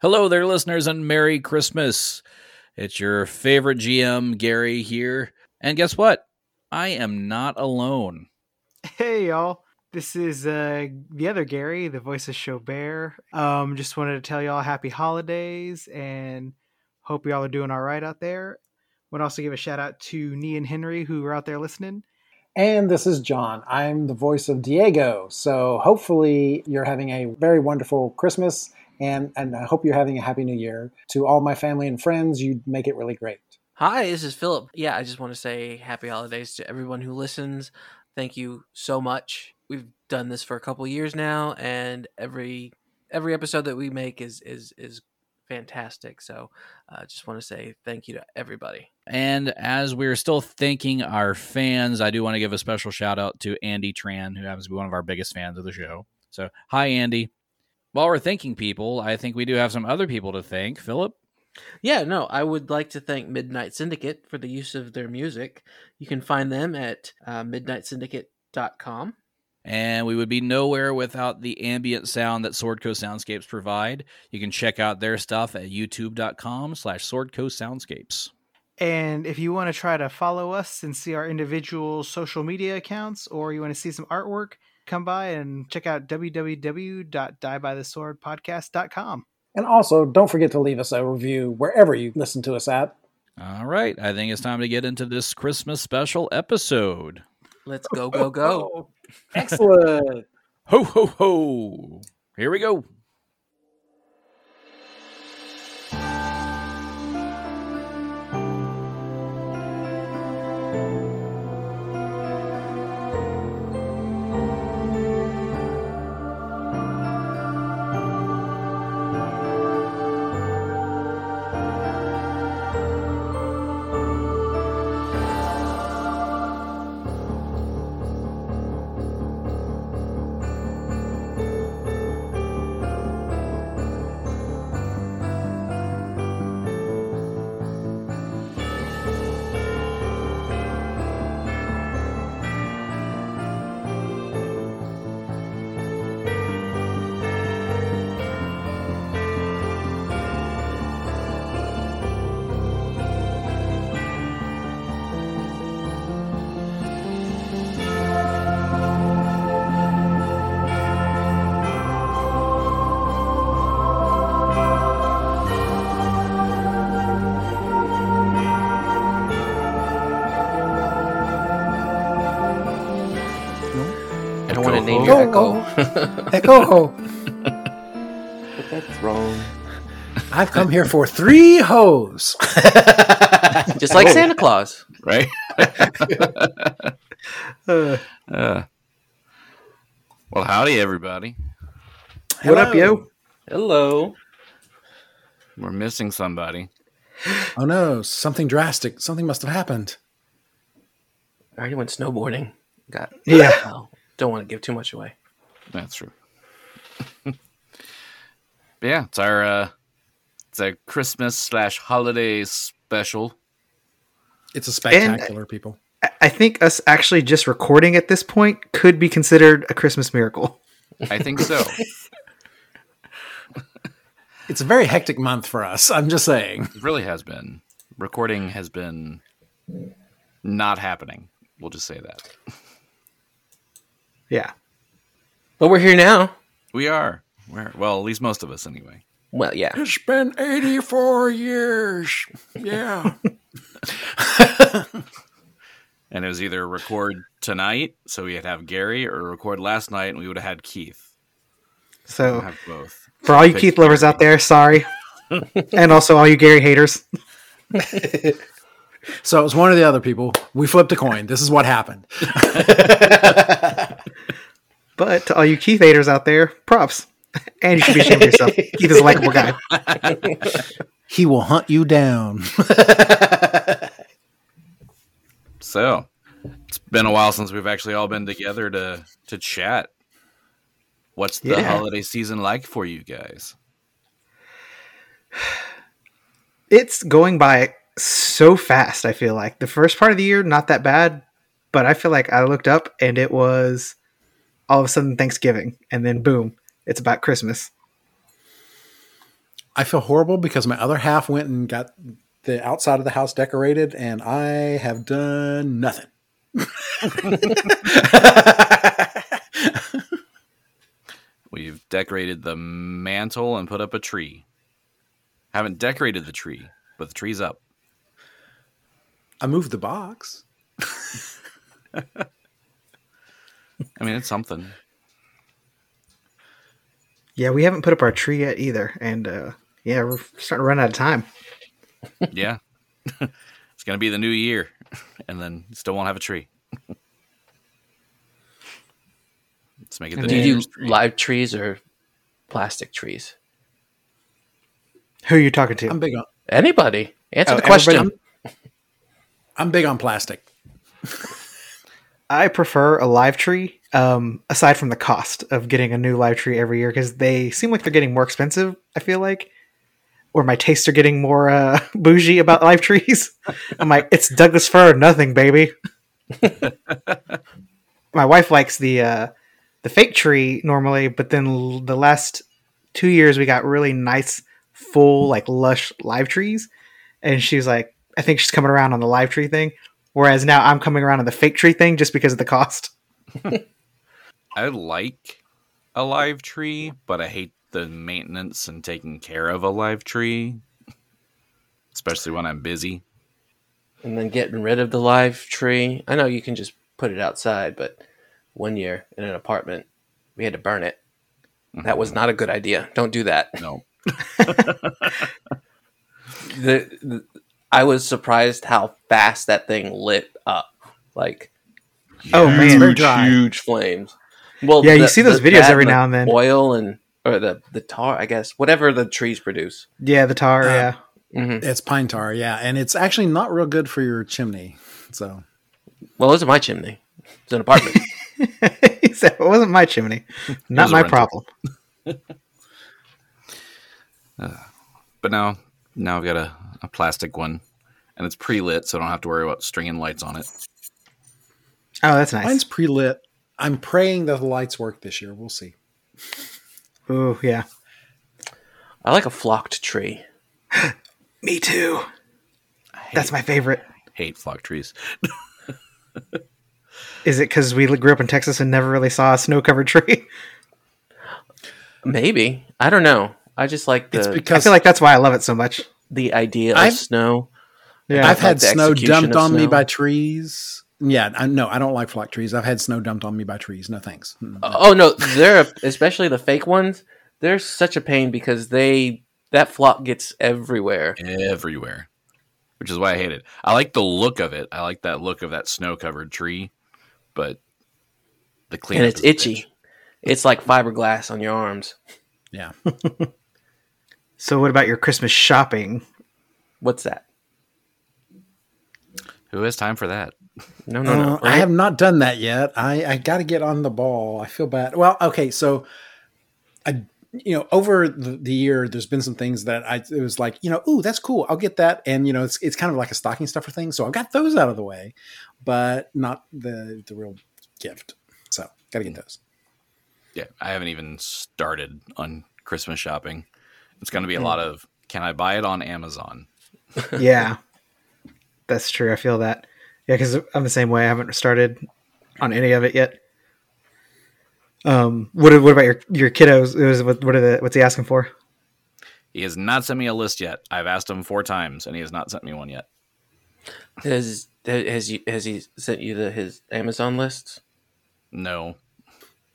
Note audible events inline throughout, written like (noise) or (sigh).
Hello there, listeners, and Merry Christmas. It's your favorite GM, Gary, here. And guess what? I am not alone. Hey, y'all. This is uh, the other Gary, the voice of Chaubert. Um, just wanted to tell y'all happy holidays and hope y'all are doing all right out there. Want to also give a shout out to Nee and Henry who are out there listening. And this is John. I'm the voice of Diego. So hopefully you're having a very wonderful Christmas and, and I hope you're having a happy new year. To all my family and friends, you make it really great. Hi, this is Philip. Yeah, I just want to say happy holidays to everyone who listens. Thank you so much. We've done this for a couple years now, and every every episode that we make is is is fantastic. So, I uh, just want to say thank you to everybody. And as we're still thanking our fans, I do want to give a special shout out to Andy Tran, who happens to be one of our biggest fans of the show. So, hi, Andy. While we're thanking people, I think we do have some other people to thank. Philip? Yeah, no, I would like to thank Midnight Syndicate for the use of their music. You can find them at uh, midnightsyndicate.com. And we would be nowhere without the ambient sound that Sword Coast Soundscapes provide. You can check out their stuff at youtube.com slash Sword Coast Soundscapes. And if you want to try to follow us and see our individual social media accounts, or you want to see some artwork, come by and check out www.diebytheswordpodcast.com. And also, don't forget to leave us a review wherever you listen to us at. All right. I think it's time to get into this Christmas special episode. Let's go, go, go. (laughs) Excellent. ho, ho, ho. Here we go. Name your echo. Echo. But that's wrong. I've come here for three hoes. (laughs) Just like Santa Claus. Right? Uh, (laughs) Uh, well, howdy, everybody. what up, yo? Hello. We're missing somebody. Oh no, something drastic. Something must have happened. I already went snowboarding. Got Yeah. well, (laughs) don't want to give too much away. That's true. but (laughs) yeah, it's our uh, it's a Christmas slash holiday special. It's a spectacular, people. I- I think us actually just recording at this point could be considered a Christmas miracle. I think so. (laughs) It's a very hectic month for us. I'm just saying. it really has been. Recording has been not happening. We'll just say that. (laughs) Yeah. But we're here now. We are. We're, well, at least most of us, anyway. Well, yeah. It's been 84 years. Yeah. (laughs) And it was either record tonight, so we'd have Gary, or record last night, and we would have had Keith. We'll So have both. for all you Pick Keith lovers out there, sorry. (laughs) and also all you Gary haters. (laughs) so it was one of the other people. We flipped a coin. This is what happened. But to all you Keith haters out there, props. (laughs) And you should be ashamed of yourself. (laughs) Keith is a likable guy. (laughs) He will hunt you down. So, it's been a while since we've actually all been together to to chat. What's the Yeah. holiday season like for you guys? (sighs) It's going by so fast, I feel like. The first part of the year, not that bad, but I feel like I looked up and it was all of a sudden Thanksgiving, and then boom, it's about Christmas. I feel horrible because my other half went and got the outside of the house decorated, and I have done nothing. (laughs) We've decorated the mantle and put up a tree. Haven't decorated the tree, but the tree's up. I moved the box. (laughs) I mean, it's something. Yeah, we haven't put up our tree yet either, and uh, yeah, we're starting to run out of time. Yeah. (laughs) it's going to be the new year, and then still won't have a tree. Let's make it the Do you do tree. live trees or plastic trees? Who are you talking to? I'm big on. Anybody? Answer Oh, the question. everybody- I'm big on plastic. (laughs) I prefer a live tree, um, aside from the cost of getting a new live tree every year, because they seem like they're getting more expensive. I feel like, or my tastes are getting more uh, (laughs) bougie about live trees. (laughs) I'm like, it's Douglas fir, nothing, baby. (laughs) my wife likes the uh, the fake tree normally, but then l- the last two years we got really nice, full, like lush live trees, and she's like, I think she's coming around on the live tree thing. Whereas now I'm coming around on the fake tree thing just because of the cost. (laughs) I like a live tree, but I hate the maintenance and taking care of a live tree, especially when I'm busy. and then getting rid of the live tree. I know you can just put it outside, but one year in an apartment, we had to burn it. That was mhm. not a good idea. Don't do that. No. (laughs) The, the I was surprised how fast that thing lit up. Like Oh man, dry. huge flames. Well, Yeah, you see those videos that every now and then. Oil and or the the tar, I guess, whatever the trees produce. yeah, the tar. Uh, yeah, hmm It's pine tar, yeah, and it's actually not real good for your chimney. So Well, it's my chimney. It's an apartment. (laughs) he said it wasn't my chimney, (laughs) not my rental. problem. (laughs) But now, now I've got a, a plastic one, and it's pre lit, so I don't have to worry about stringing lights on it. Oh, that's nice. mine's pre lit. I'm praying that the lights work this year. We'll see. Oh yeah. I like a flocked tree. (gasps) Me too. Hate, That's my favorite. hate flock trees. Is it because we grew up in Texas and never really saw a snow covered tree? (laughs) Maybe I don't know. I just like It's because I feel like that's why I love it so much. the idea of I've- snow. Yeah, I've like had the snow dumped of on me by trees. Yeah, I no, I don't like flock trees. I've had snow dumped on me by trees. No thanks. Mm. Oh no, they're especially the fake ones. They're such a pain because they that flock gets everywhere. Everywhere. Which is why I hate it. I like the look of it. I like that look of that snow covered tree, but the clean and it's is itchy. bitch. It's like fiberglass on your arms. Yeah, (laughs) So, what about your Christmas shopping? What's that? Who has time for that? No, no, no. Uh, I have not done that yet. I I got to get on the ball. I feel bad. Well, okay, so I you know over the, the year there's been some things that I it was like you know ooh that's cool I'll get that and you know it's it's kind of like a stocking stuffer thing so I've got those out of the way, but not the the real gift. So got to get those. Yeah, I haven't even started on Christmas shopping. It's going to be a lot of can I buy it on Amazon? (laughs) yeah, that's true. I feel that. Yeah, because I'm the same way. I haven't started on any of it yet. Um, what what about your your kiddos? It was what what are the what's he asking for? He has not sent me a list yet. I've asked him four times, and he has not sent me one yet. Has has you has he sent you the his Amazon list? No,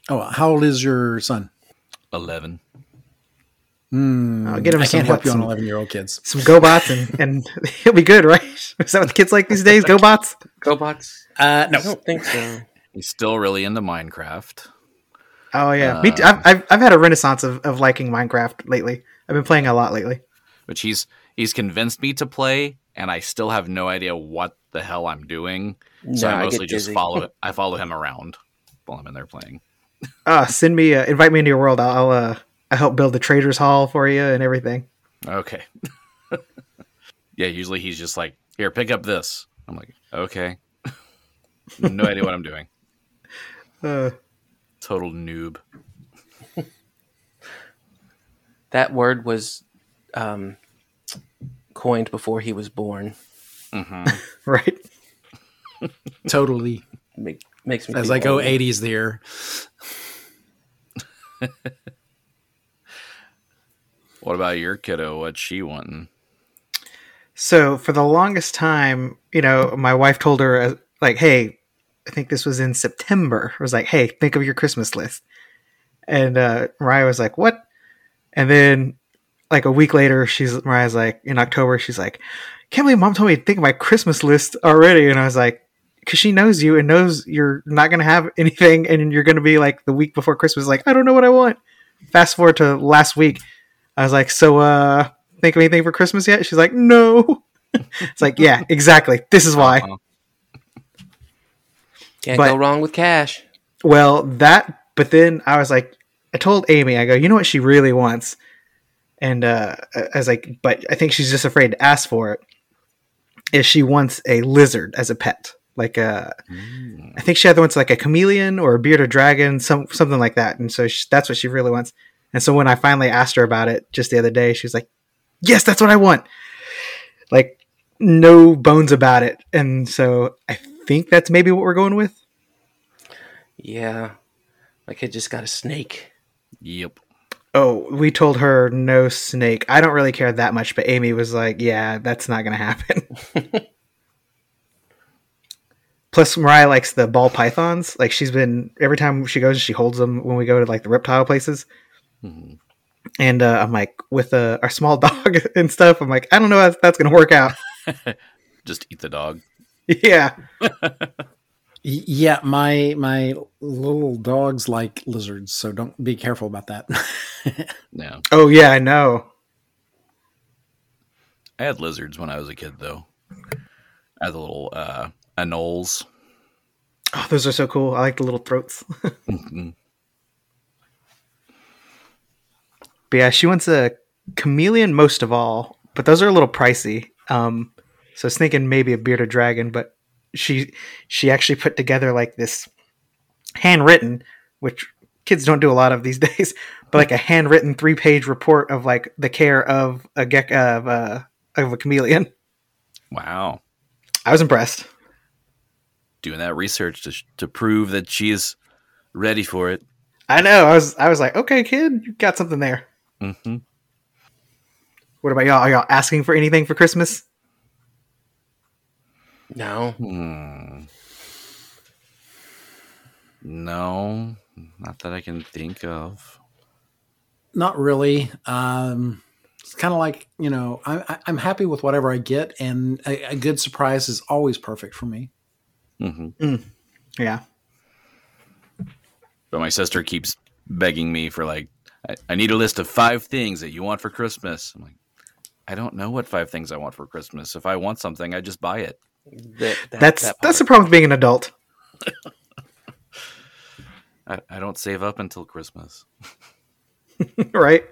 Oh, how old is your son? eleven. Hmm, I'll get him I some can't help what, you on some- eleven year old kids. Some GoBots and and (laughs) he'll be good, right? Is that what the kids like these days? GoBots? GoBots? Uh, no, I don't think so. He's still really into Minecraft. Oh yeah, me too. I've, I've I've had a renaissance of, of liking Minecraft lately. I've been playing a lot lately. which he's he's convinced me to play, and I still have no idea what the hell I'm doing. So Nah, I I mostly get just dizzy. follow (laughs) I follow him around while I'm in there playing. Uh, send me, uh, invite me into your world. I'll, I'll uh, I help build the traders hall for you and everything. Okay. (laughs) yeah, usually he's just like, "Here, pick up this." I'm like, "Okay." (laughs) no idea what I'm doing. (laughs) Uh, Total noob. That word was um, coined before he was born. hmm Right. Totally. Make, makes me As feel I go old. 80s there. What about your kiddo? What's she wanting? So for the longest time, you know, my wife told her uh, like, "Hey, I think this was in September." I was like, "Hey, think of your Christmas list," and uh, Mariah was like, "What?" And then like a week later, she's Mariah's like, in October, she's like, "Can't believe mom told me to think of my Christmas list already," and I was like. Because she knows you and knows you're not to have anything, and you're to be like the week before Christmas, like, I don't know what I want. Fast forward to last week, I was like, So, uh, think of anything for Christmas yet? She's like, No. (laughs) it's like, yeah, exactly. This is why. Uh-huh. Can't but- go wrong with cash. Well, that, but then I was like, I told Amy, I go, you know what she really wants? And uh, I was like, but I think she's just afraid to ask for it. Is she wants a lizard as a pet? Like a, Mm. I think she either wants like a chameleon or a bearded dragon, some something like that. And so she, that's what she really wants. And so when I finally asked her about it just the other day, she was like, "Yes, that's what I want." Like no bones about it. And so I think that's maybe what we're going with. Yeah. My kid just got a snake. Yep. Oh, we told her no snake. I don't really care that much, but Amy was like, "Yeah, that's not going to happen." (laughs) Plus, Mariah likes the ball pythons. Like she's been every time she goes, she holds them when we go to like the reptile places. Mhm. And uh, I'm like, with uh, our small (laughs) dog and stuff, I'm like, I don't know if that's going to work out. (laughs) Just eat the dog. yeah, (laughs) Yeah, my my little dogs like lizards, so don't be careful about that. No. Oh yeah, I know. I had lizards when I was a kid, though. I had the little uh, anoles. Oh, those are so cool. I like the little throats. Mhm. But yeah, she wants a chameleon most of all, but those are a little pricey. Um, so I was thinking maybe a bearded dragon, but she she actually put together like this handwritten, which kids don't do a lot of these (laughs) days, but like a handwritten three page report of like the care of a gek of a of a chameleon. wow. I was impressed. Doing that research to, to prove that she is ready for it. I know. I was I was like, okay, kid, you got something there. Hmm What about y'all? Are y'all asking for anything for Christmas? No. Hmm. No, not that I can think of. Not really. Um, it's kind of like you know, I, I- I'm happy with whatever I get, and a, a good surprise is always perfect for me. hmm Yeah. But my sister keeps begging me for like, I, I need a list of five things that you want for Christmas. I'm like, I don't know what five things I want for Christmas. If I want something, I just buy it. That, that- That's that that's the problem with being an adult. (laughs) I, I don't save up until Christmas. (laughs) right?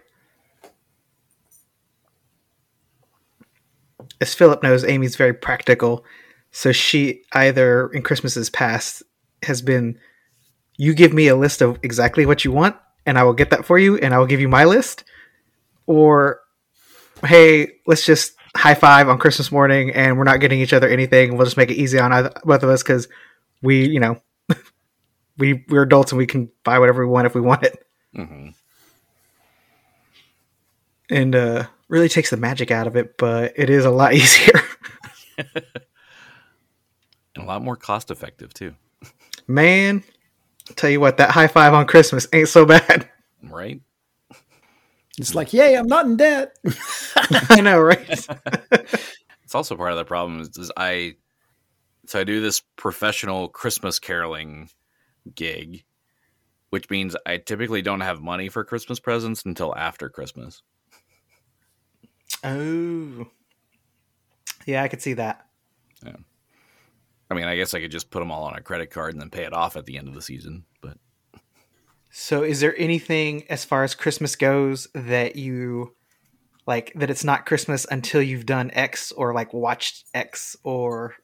As Philip knows, Amy's very practical. So she either in Christmases past has been you give me a list of exactly what you want and I will get that for you and I will give you my list or hey, let's just high five on Christmas morning and we're not getting each other anything. We'll just make it easy on either, both of us cuz we, you know, (laughs) we we're adults and we can buy whatever we want if we want it. hmm and uh, really takes the magic out of it, but it is a lot (laughs) easier. (laughs) And a lot more cost effective too, Man, tell you what, that high five on Christmas ain't so bad. right? It's like, yay, I'm not in debt. (laughs) I know, right? (laughs) It's also part of the problem is, is I so I do this professional Christmas caroling gig, which means I typically don't have money for Christmas presents until after Christmas. oh, yeah, I could see that. I mean, I guess I could just put them all on a credit card and then pay it off at the end of the season, but So, is there anything as far as Christmas goes that you like that it's not Christmas until you've done X or like watched X or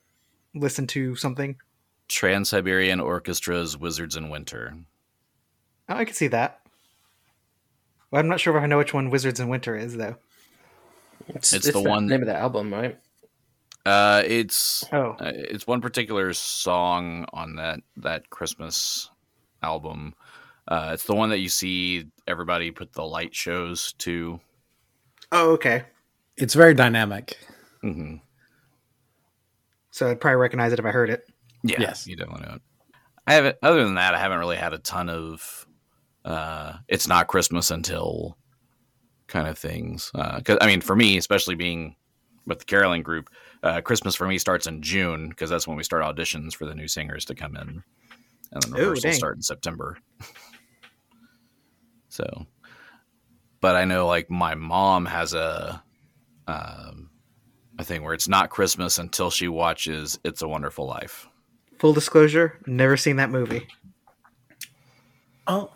listened to something? Trans Siberian Orchestra's Wizards in Winter. Oh, I can see that. Well, I'm not sure if I know which one Wizards in Winter is though. It's, It's the one- name of the album, right? Uh, it's Oh, uh, it's one particular song on that that Christmas album. Uh, it's the one that you see everybody put the light shows to. oh, okay. It's very dynamic. hmm So I'd probably recognize it if I heard it. Yeah, Yes. you definitely know it. I haven't. Other than that, I haven't really had a ton of. Uh, it's not Christmas until kind of things. Because I mean, for me, especially being with the caroling group, uh, Christmas for me starts in June because that's when we start auditions for the new singers to come in, and then rehearsals dang. start in September. so, but I know like my mom has a. Um, a thing where it's not Christmas until she watches "It's a Wonderful Life." Full disclosure, never seen that movie. Oh,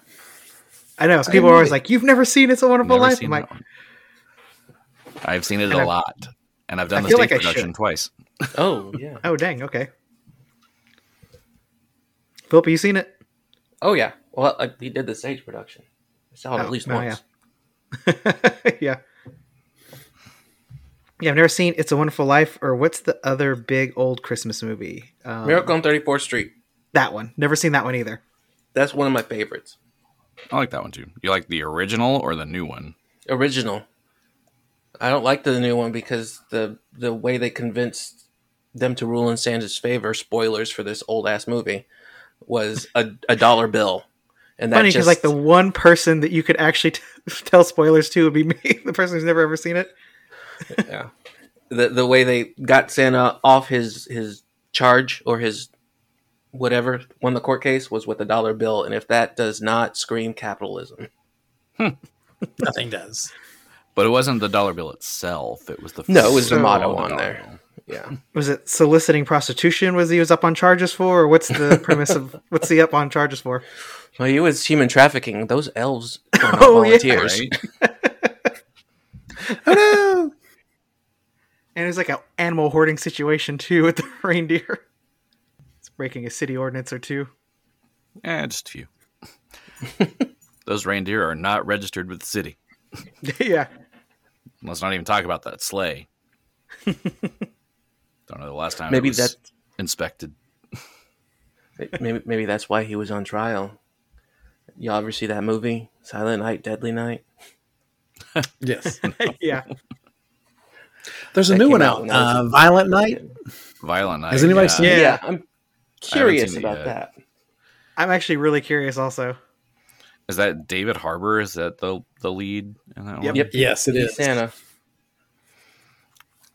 I know. I people are always admit- like, "You've never seen It's a Wonderful Never Life." seen I'm like, one. I've seen it And a I've- lot, and I've done I the stage like production twice. (laughs) Oh yeah. "Oh, dang, okay." Philip, you seen it? Oh yeah. Well, I, he did the stage production. I saw it Oh, at least no, once. (laughs) yeah. Yeah, I've never seen It's a Wonderful Life or what's the other big old Christmas movie? Um, Miracle on 34th Street. That one. Never seen that one either. That's one of my favorites. I like that one too. You like the original or the new one? Original. I don't like the new one because the the way they convinced them to rule in Santa's favor, spoilers for this old ass movie, was a, a dollar bill. And that Funny because like the one person that you could actually t- (laughs) tell spoilers to would be me, (laughs) the person who's never ever seen it. yeah. The the way they got Santa off his his charge or his whatever won the court case was with a dollar bill, and if that does not scream capitalism, hmm. nothing does. But it wasn't the dollar bill itself. It was the No, it was the motto on dollar there. bill. yeah, (laughs) Was it soliciting prostitution? Was he was up on charges for, or what's the premise of (laughs) what's he up on charges for? well, he was human trafficking. Those elves are not (laughs) Oh, yeah. volunteers. Right? Oh no! And it was like an animal hoarding situation too with the reindeer. It's breaking a city ordinance or two. Eh, just a few. Those reindeer are not registered with the city. yeah. Let's not even talk about that sleigh. (laughs) Don't know the last time Maybe it was that inspected. maybe maybe that's why he was on trial. Y'all ever see that movie, Silent Night, Deadly Night? (laughs) Yes, (laughs) yeah. there's a That new one out out. when I was Uh, Violent Night. Violent Night. Has anybody yeah. seen it? Yeah. I'm curious seen it about yet. that. I'm actually really curious also. Is that David Harbour? Is that the the lead in that Yep. one? Yep. Yes, it He's is. Santa.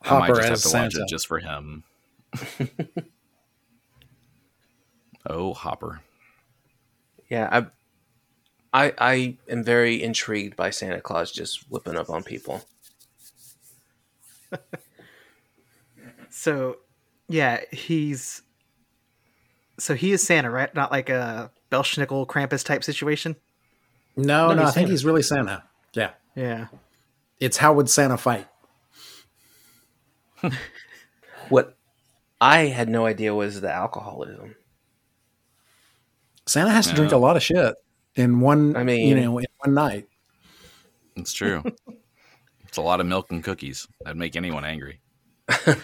I might Hopper just have as to watch Santa. it just for him. (laughs) oh, Hopper. Yeah, I, I, I am very intrigued by Santa Claus just whipping up on people. (laughs) So, yeah, he's so he is Santa, right? Not like a Belsnickel Krampus type situation. No, No, no, I think Santa. he's really Santa. Yeah, Yeah. it's how would Santa fight? (laughs) What I had no idea was the alcoholism. Santa has to drink a lot of shit in one. I I mean- mean, you know, in one night. It's true. (laughs) it's a lot of milk and cookies. That'd make anyone angry. (laughs) He's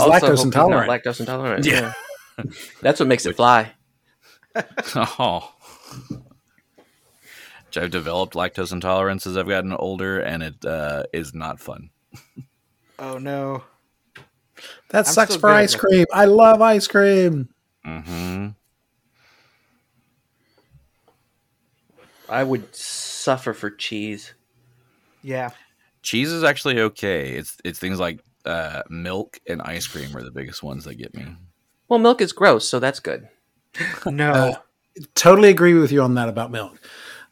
Also lactose intolerant. Not lactose intolerant. Yeah. Yeah. That's what makes it fly. oh. Which I've developed lactose intolerance as I've gotten older, and it uh, is not fun. oh no. that I'm sucks for ice but- cream. I love ice cream. hmm I would suffer for cheese. Yeah. Cheese is actually okay. It's it's things like uh, milk and ice cream are the biggest ones that get me. Well, milk is gross, so that's good. No. (laughs) Uh, Totally agree with you on that about milk.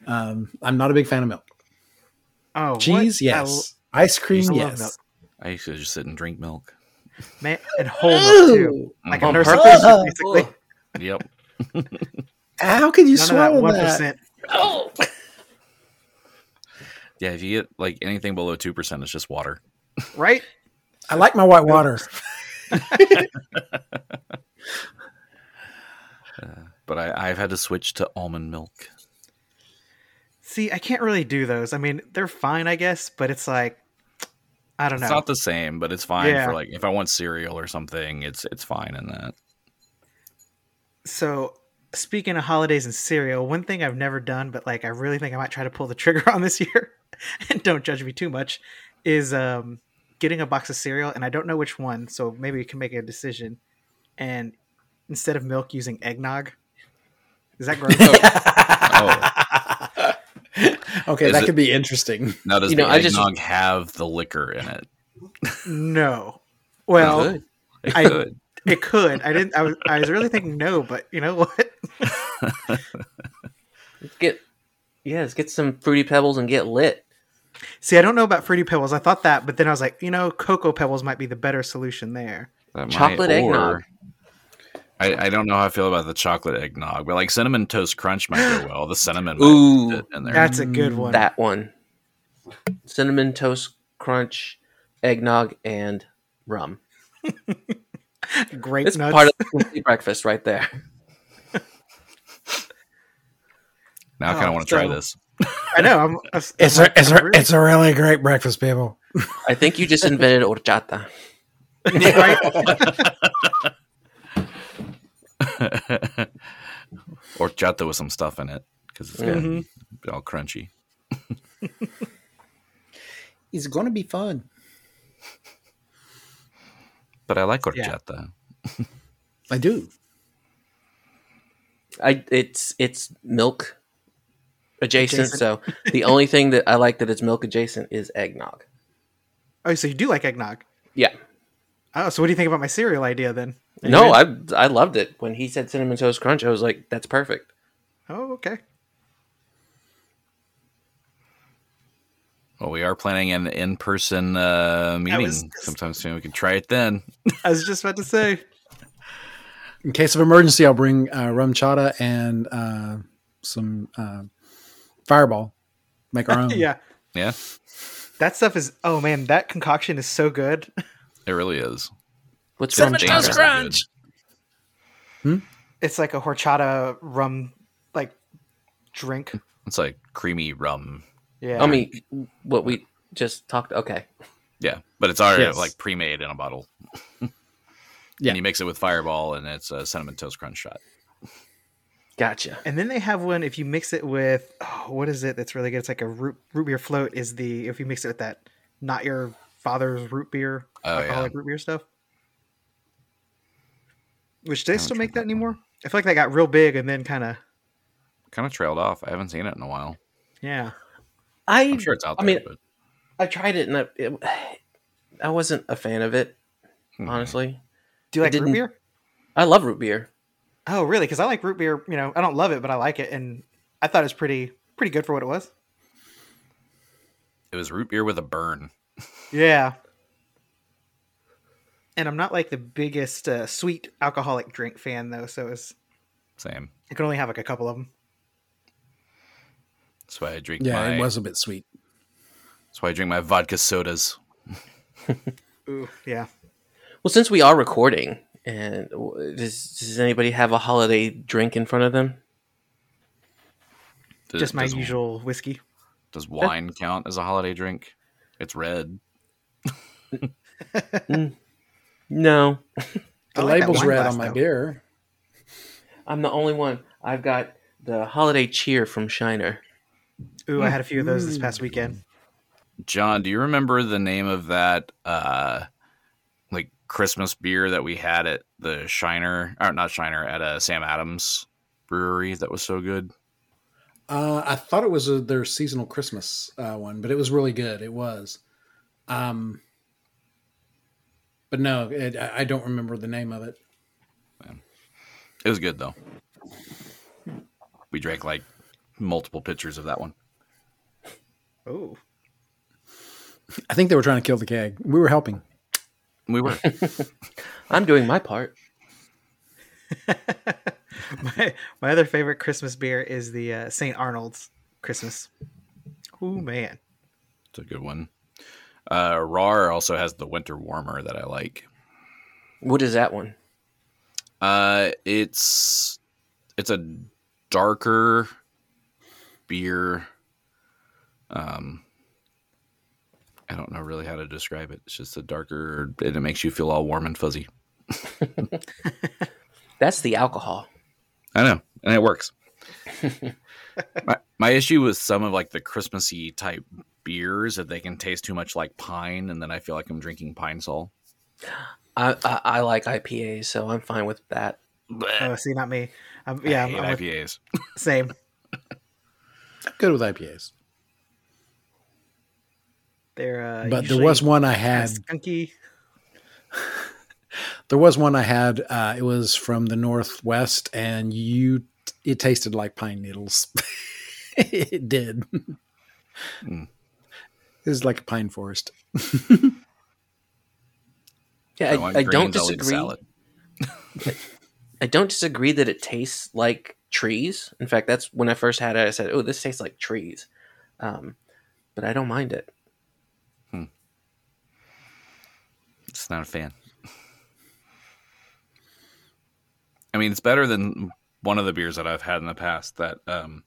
Um, I'm not a big fan of milk. oh, Cheese, what? I yes. Ice cream, I yes. milk. I used to just sit and drink milk. Man, and whole milk too. Like a On nurse purpose? official, (laughs) basically. (laughs) Yep. How can you None of that swallow one that? percent. (laughs) Yeah, if you get like anything below two percent, it's just water. Right? I like my white water. But I, I've had to switch to almond milk. See, I can't really do those. I mean, they're fine, I guess, but it's like I don't know. It's not the same, but it's fine Yeah. for like if I want cereal or something. It's it's fine in that. So, speaking of holidays and cereal, one thing I've never done, but like I really think I might try to pull the (laughs) trigger on this year, (laughs) and don't judge me too much, is um, getting a box of cereal, and I don't know which one, so maybe we can make a decision. And instead of milk, using eggnog. Is that (laughs) gross? Okay, Is that it- could be interesting. Now does You the know, I just- eggnog have the liquor in it? no. Well, Good. It I- could. it could. I didn't. I was. I was really thinking no, but you know what? Let's get yeah, let's get some fruity pebbles and get lit. See, I don't know about fruity pebbles. I thought that, but then I was like, you know, cocoa pebbles might be the better solution there. That might- Chocolate eggnog. Or- I, I don't know how I feel about the chocolate eggnog, but like cinnamon toast crunch might go well. The cinnamon might Ooh, fit in there. That's a good mm, one. that one. Cinnamon toast crunch, eggnog, and rum. (laughs) Great, It's nuts. part of the breakfast right there. now I kind of Oh, want to try this. I know. I'm, (laughs) I'm It's like, a, it's a, really- it's a really great breakfast, people. I think you just invented horchata. (laughs) right? (laughs) or chata with some stuff in it because it's gonna Mhm. be all crunchy. (laughs) It's going to be fun. But I like Yeah. I do. I it's it's milk adjacent, Adjacent. so the (laughs) only thing that I like that it's milk adjacent is eggnog. Oh, so you do like eggnog? Yeah. Oh, so what do you think about my cereal idea then? Are No. I I loved it. When he said cinnamon toast crunch, I was like, that's perfect. Oh, okay. Well, we are planning an in-person uh, meeting was- sometime soon. We can try it then. I was just about to say. (laughs) In case of emergency, I'll bring uh, RumChata and uh, some uh, fireball. Make our (laughs) own. yeah, Yeah, that stuff is. Oh man, that concoction is so good. (laughs) it really is. What's Cinnamon rum toast chata? crunch. It's like a horchata rum like drink. It's like creamy rum. Yeah. I mean, what we just talked. Okay, Yeah, but it's already Yes. like pre-made in a bottle. Yeah. And you mix it with Fireball, and it's a cinnamon toast crunch shot. gotcha. and then they have one if you mix it with oh, what is it that's really good? It's like a root, root beer float. Is the if you mix it with that not your father's root beer Oh, yeah. root beer stuff. Which do they still make that that anymore? I feel like that got real big and then kind of Kind of trailed off. I haven't seen it in a while. yeah. I I'm sure it's out I there. mean, but I tried it and I, it, I wasn't a fan of it. hmm. Honestly, Do you like root beer? I love root beer. Oh, really? Because I like root beer. You know, I don't love it, but I like it, and I thought it was pretty pretty good for what it was. it was root beer with a burn. Yeah. And I'm not like the biggest uh, sweet alcoholic drink fan though, so it's Same. I can only have like a couple of them. That's why I drink. Yeah, my, it was a bit sweet. That's why I drink my vodka sodas. Ooh, yeah. Well, since we are recording, and does does anybody have a holiday drink in front of them? Does, Just my does- usual whiskey. Does wine count as a holiday drink? It's red. (laughs) No, The like label's red on my though. beer. I'm the only one. I've got the holiday cheer from Shiner. Ooh, I had a few of those this Mm. past weekend. John, do you remember the name of that uh like Christmas beer that we had at the Shiner or not Shiner at a Sam Adams brewery that was so good? Uh, I thought it was a, their seasonal Christmas uh, one, but it was really good. It was. Um, but no, it, I I don't remember the name of it. It was good though. We drank like multiple pitchers of that one. Oh. I think they were trying to kill the keg. We were helping. We were. (laughs) I'm doing my part. (laughs) my my other favorite Christmas beer is the uh, St. Arnold's Christmas. Oh, man. It's a good one. Uh RAR also has the winter warmer that I like. What is that one? Uh it's it's a darker beer. Um I don't know really how to describe it. It's just a darker, and it makes you feel all warm and fuzzy. (laughs) That's the alcohol. I know, and it works. (laughs) my, my issue with some of like the Christmassy type beers that they can taste too much like pine, and then I feel like I'm drinking pine sol. I, I I like IPAs, so I'm fine with that. Oh, see, not me. Um, I yeah, I'm, I'm with- IPAs. same. I'm good with IPAs. They're uh, but there was one I had. skunky. (laughs) There was one I had. Uh, it was from the northwest, and you. It tasted like pine needles. (laughs) it did. Mm. It was like a pine forest. (laughs) Yeah, I I, I don't greens, I'll disagree. salad. (laughs) I don't disagree that it tastes like trees. In fact, that's when I first had it. I said, "Oh, this tastes like trees," um, but I don't mind it. It's not a fan. I mean, it's better than one of the beers that I've had in the past. That um,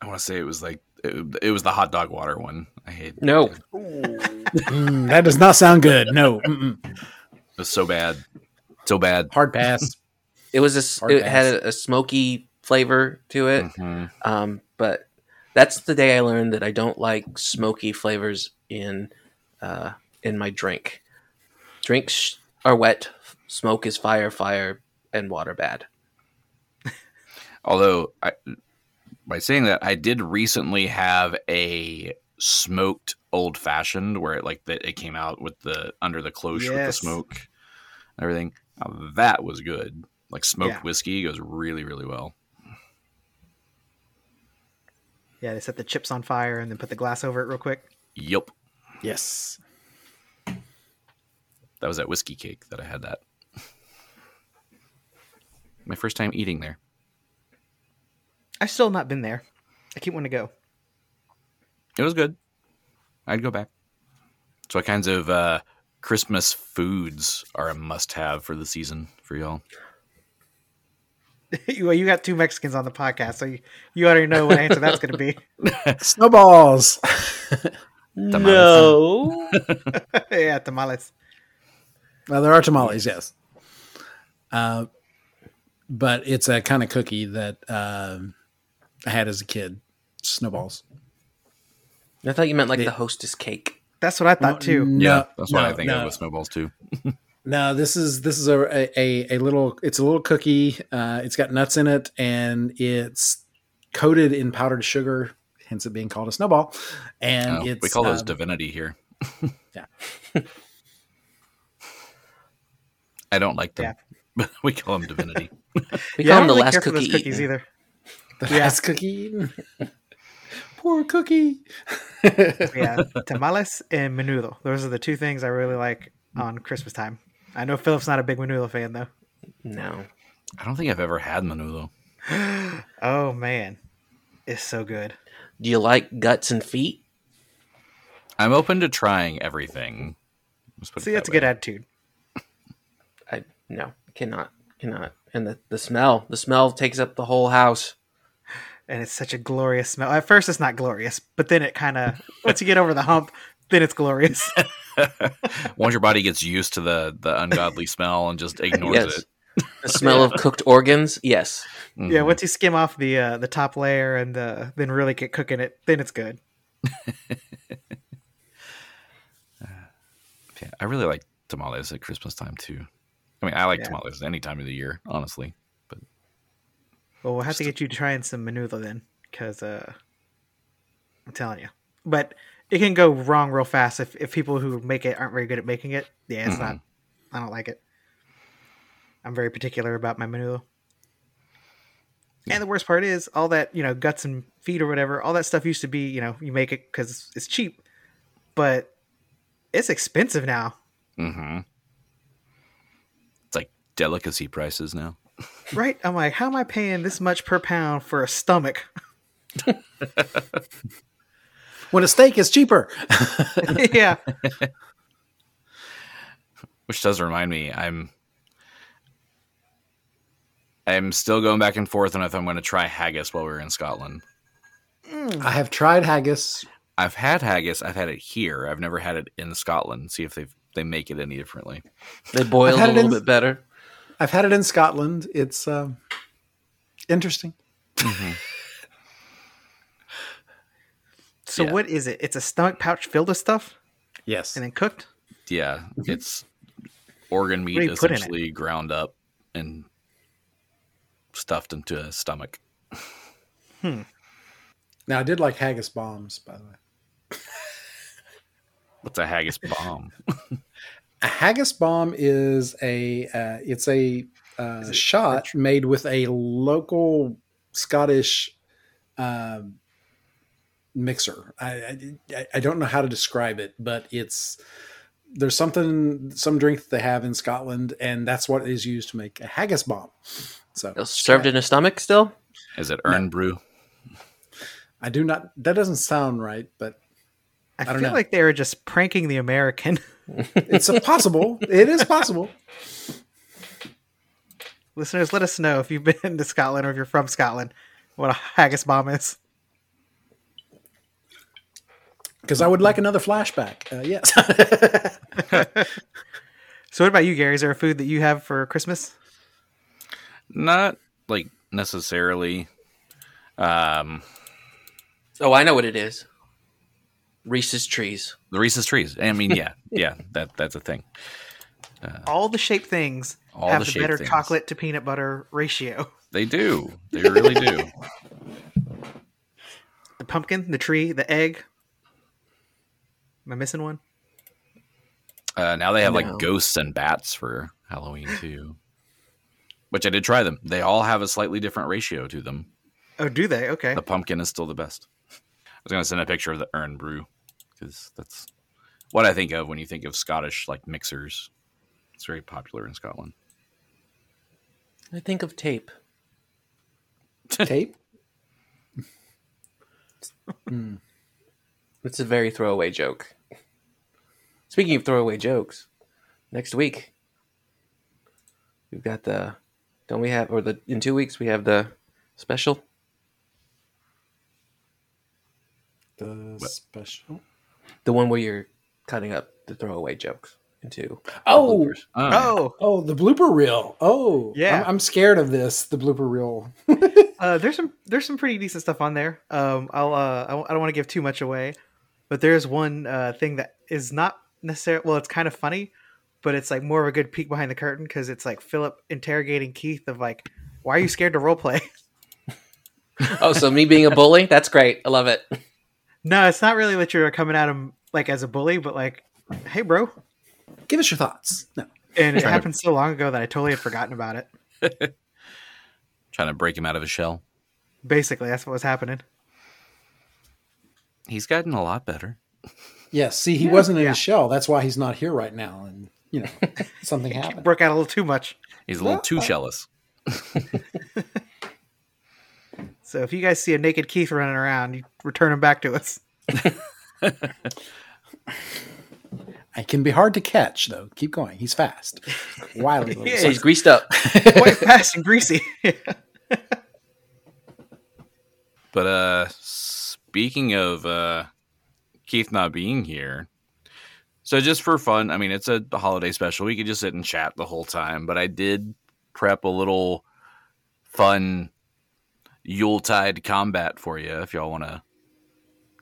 I want to say it was like it, it was the hot dog water one. I hate. No, Mm, that does not sound good. No. (laughs) Mm-mm. It was so bad, so bad. Hard pass. it was a Hard it pass. had a, a smoky flavor to it. Mhm. Um, but that's the day I learned that I don't like smoky flavors in uh, in my drink. Drinks are wet, smoke is fire, fire and water bad. Although, I, by saying that, I did recently have a smoked old fashioned where it like that it came out with the under the cloche with the smoke and everything. Now, that was good. Like smoked Yeah. whiskey goes really, really well. Yeah, they set the chips on fire and then put the glass over it real quick. Yep. yes. That was that Whiskey Cake that I had that. (laughs) My first time eating there. I've still not been there. I keep wanting to go. It was good. I'd go back. So, what kinds of uh, Christmas foods are a must have for the season for y'all? (laughs) well, you got two Mexicans on the podcast, so you, you already know what answer that's going to be. (laughs) Snowballs. (laughs) No. yeah, tamales. well, there are tamales, yes. Uh, but it's a kind of cookie that um I had as a kid. Snowballs. I thought you meant like Yeah. the hostess cake. That's what I thought too. No, That's what I think no. of with snowballs too. (laughs) No, this is this is a a, a little. It's a little cookie. Uh, it's got nuts in it, and it's coated in powdered sugar. Hence, it being called a snowball. And Oh, it's we call those um, divinity here. (laughs) Yeah. I don't like them, Yeah. but (laughs) we call them divinity. We yeah, call I them don't the really last cookie cookies eaten. either. The yeah. last cookie. (laughs) Poor cookie. (laughs) Yeah, tamales and menudo. Those are the two things I really like on Christmas time. I know Philip's not a big menudo fan though. No. I don't think I've ever had menudo. (gasps) Oh man, it's so good. Do you like guts and feet? I'm open to trying everything. Let's put it See, that that's a good attitude. I no, cannot, cannot. And the, the smell, the smell takes up the whole house. And it's such a glorious smell. At first, it's not glorious, but then it kind of once you get over the hump, then it's glorious. (laughs) Once your body gets used to the the ungodly smell and just ignores Yes. it. The smell of cooked organs. Yes. yeah, Mhm. once you skim off the uh, the top layer and uh, then really get cooking it, then it's good. (laughs) Yeah, I really like tamales at Christmas time too. I mean, I like Yeah. tamales any time of the year, honestly. Well, we'll have to get you trying some menudo then, because uh, I'm telling you. But it can go wrong real fast if, if people who make it aren't very good at making it. Yeah, it's not. I don't like it. I'm very particular about my menudo. And the worst part is all that you know guts and feet or whatever. All that stuff used to be you know you make it because it's cheap, but it's expensive now. Mm-hmm. It's like delicacy prices now. Right? I'm like, how am I paying this much per pound for a stomach? when a steak is cheaper. (laughs) yeah. Which does remind me, I'm I'm still going back and forth on if I'm going to try haggis while we're in Scotland. Mm. I have tried haggis. I've had haggis. I've had it here. I've never had it in Scotland. See if they they make it any differently. They boil it a little in- bit better. I've had it in Scotland. It's um, interesting. (laughs) So Yeah. what is it? It's a stomach pouch filled with stuff Yes. and then cooked. Yeah, it's organ meat What do you put in it? essentially ground up and stuffed into a stomach. (laughs) Hmm. Now I did like haggis bombs, by the way. What's a haggis bomb? (laughs) A haggis bomb is a uh, it's a uh, shot made with a local Scottish um, mixer. I, I I don't know how to describe it, but it's there's something some drink that they have in Scotland, and that's what is used to make a haggis bomb. So It's served in a stomach still. Is it Irn-Bru? I do not. That doesn't sound right, but I, don't feel know. like they were just pranking the American. (laughs) it's a possible. it is possible. Listeners, let us know if you've been to Scotland or if you're from Scotland, what a haggis bomb is. Because I would like another flashback. Uh, yes. (laughs) So what about you, Gary? Is there a food that you have for Christmas? Not like necessarily. Um, Oh, I know what it is. Reese's trees. the Reese's trees. I mean, yeah, (laughs) yeah, that that's a thing. All the shaped things All have the the, better things. chocolate to peanut butter ratio. (laughs) They do. They really do. The pumpkin, the tree, the egg. Am I missing one? Uh, now they have like ghosts and bats for Halloween too. Which I did try them. They all have a slightly different ratio to them. Oh, do they? Okay. The pumpkin is still the best. I was gonna send a picture of the Irn-Bru because that's what I think of when you think of Scottish like mixers. It's very popular in Scotland. I think of tape. (laughs) Tape. (laughs) Hmm. It's a very throwaway joke. Speaking of throwaway jokes, next week we've got the don't we have or the in two weeks we have the special. The special. The one where you're cutting up the throwaway jokes into Oh, bloopers. Oh, oh, the blooper reel. Oh, Yeah. I'm, I'm scared of this. The blooper reel. (laughs) uh, there's some there's some pretty decent stuff on there. Um, I'll uh, I I don't want to give too much away, but there's one uh, thing that is not necessarily well, it's kind of funny, but it's like more of a good peek behind the curtain because it's like Philip interrogating Keith of like, why are you scared to role play? (laughs) oh, so me being a bully? That's great. I love it. No, it's not really that you're coming at him like as a bully, but like, hey, bro. Give us your thoughts. No. And it Trying to- happened so long ago that I totally had forgotten about it. (laughs) Trying to break him out of his shell. Basically, that's what was happening. He's gotten a lot better. Yes. See, he wasn't in Yeah. his shell. That's why he's not here right now. And you know, something (laughs) happened. Broke out a little too much. He's a little too jealous. (laughs) So if you guys see a naked Keith running around, you return him back to us. (laughs) It can be hard to catch, though. Keep going. He's fast. Wily little (laughs) Yeah, So he's sucker. greased up. (laughs) Quite fast and greasy. But uh speaking of uh Keith not being here. So just for fun, I mean it's a holiday special. We could just sit and chat the whole time, but I did prep a little fun Yuletide combat for you if y'all want to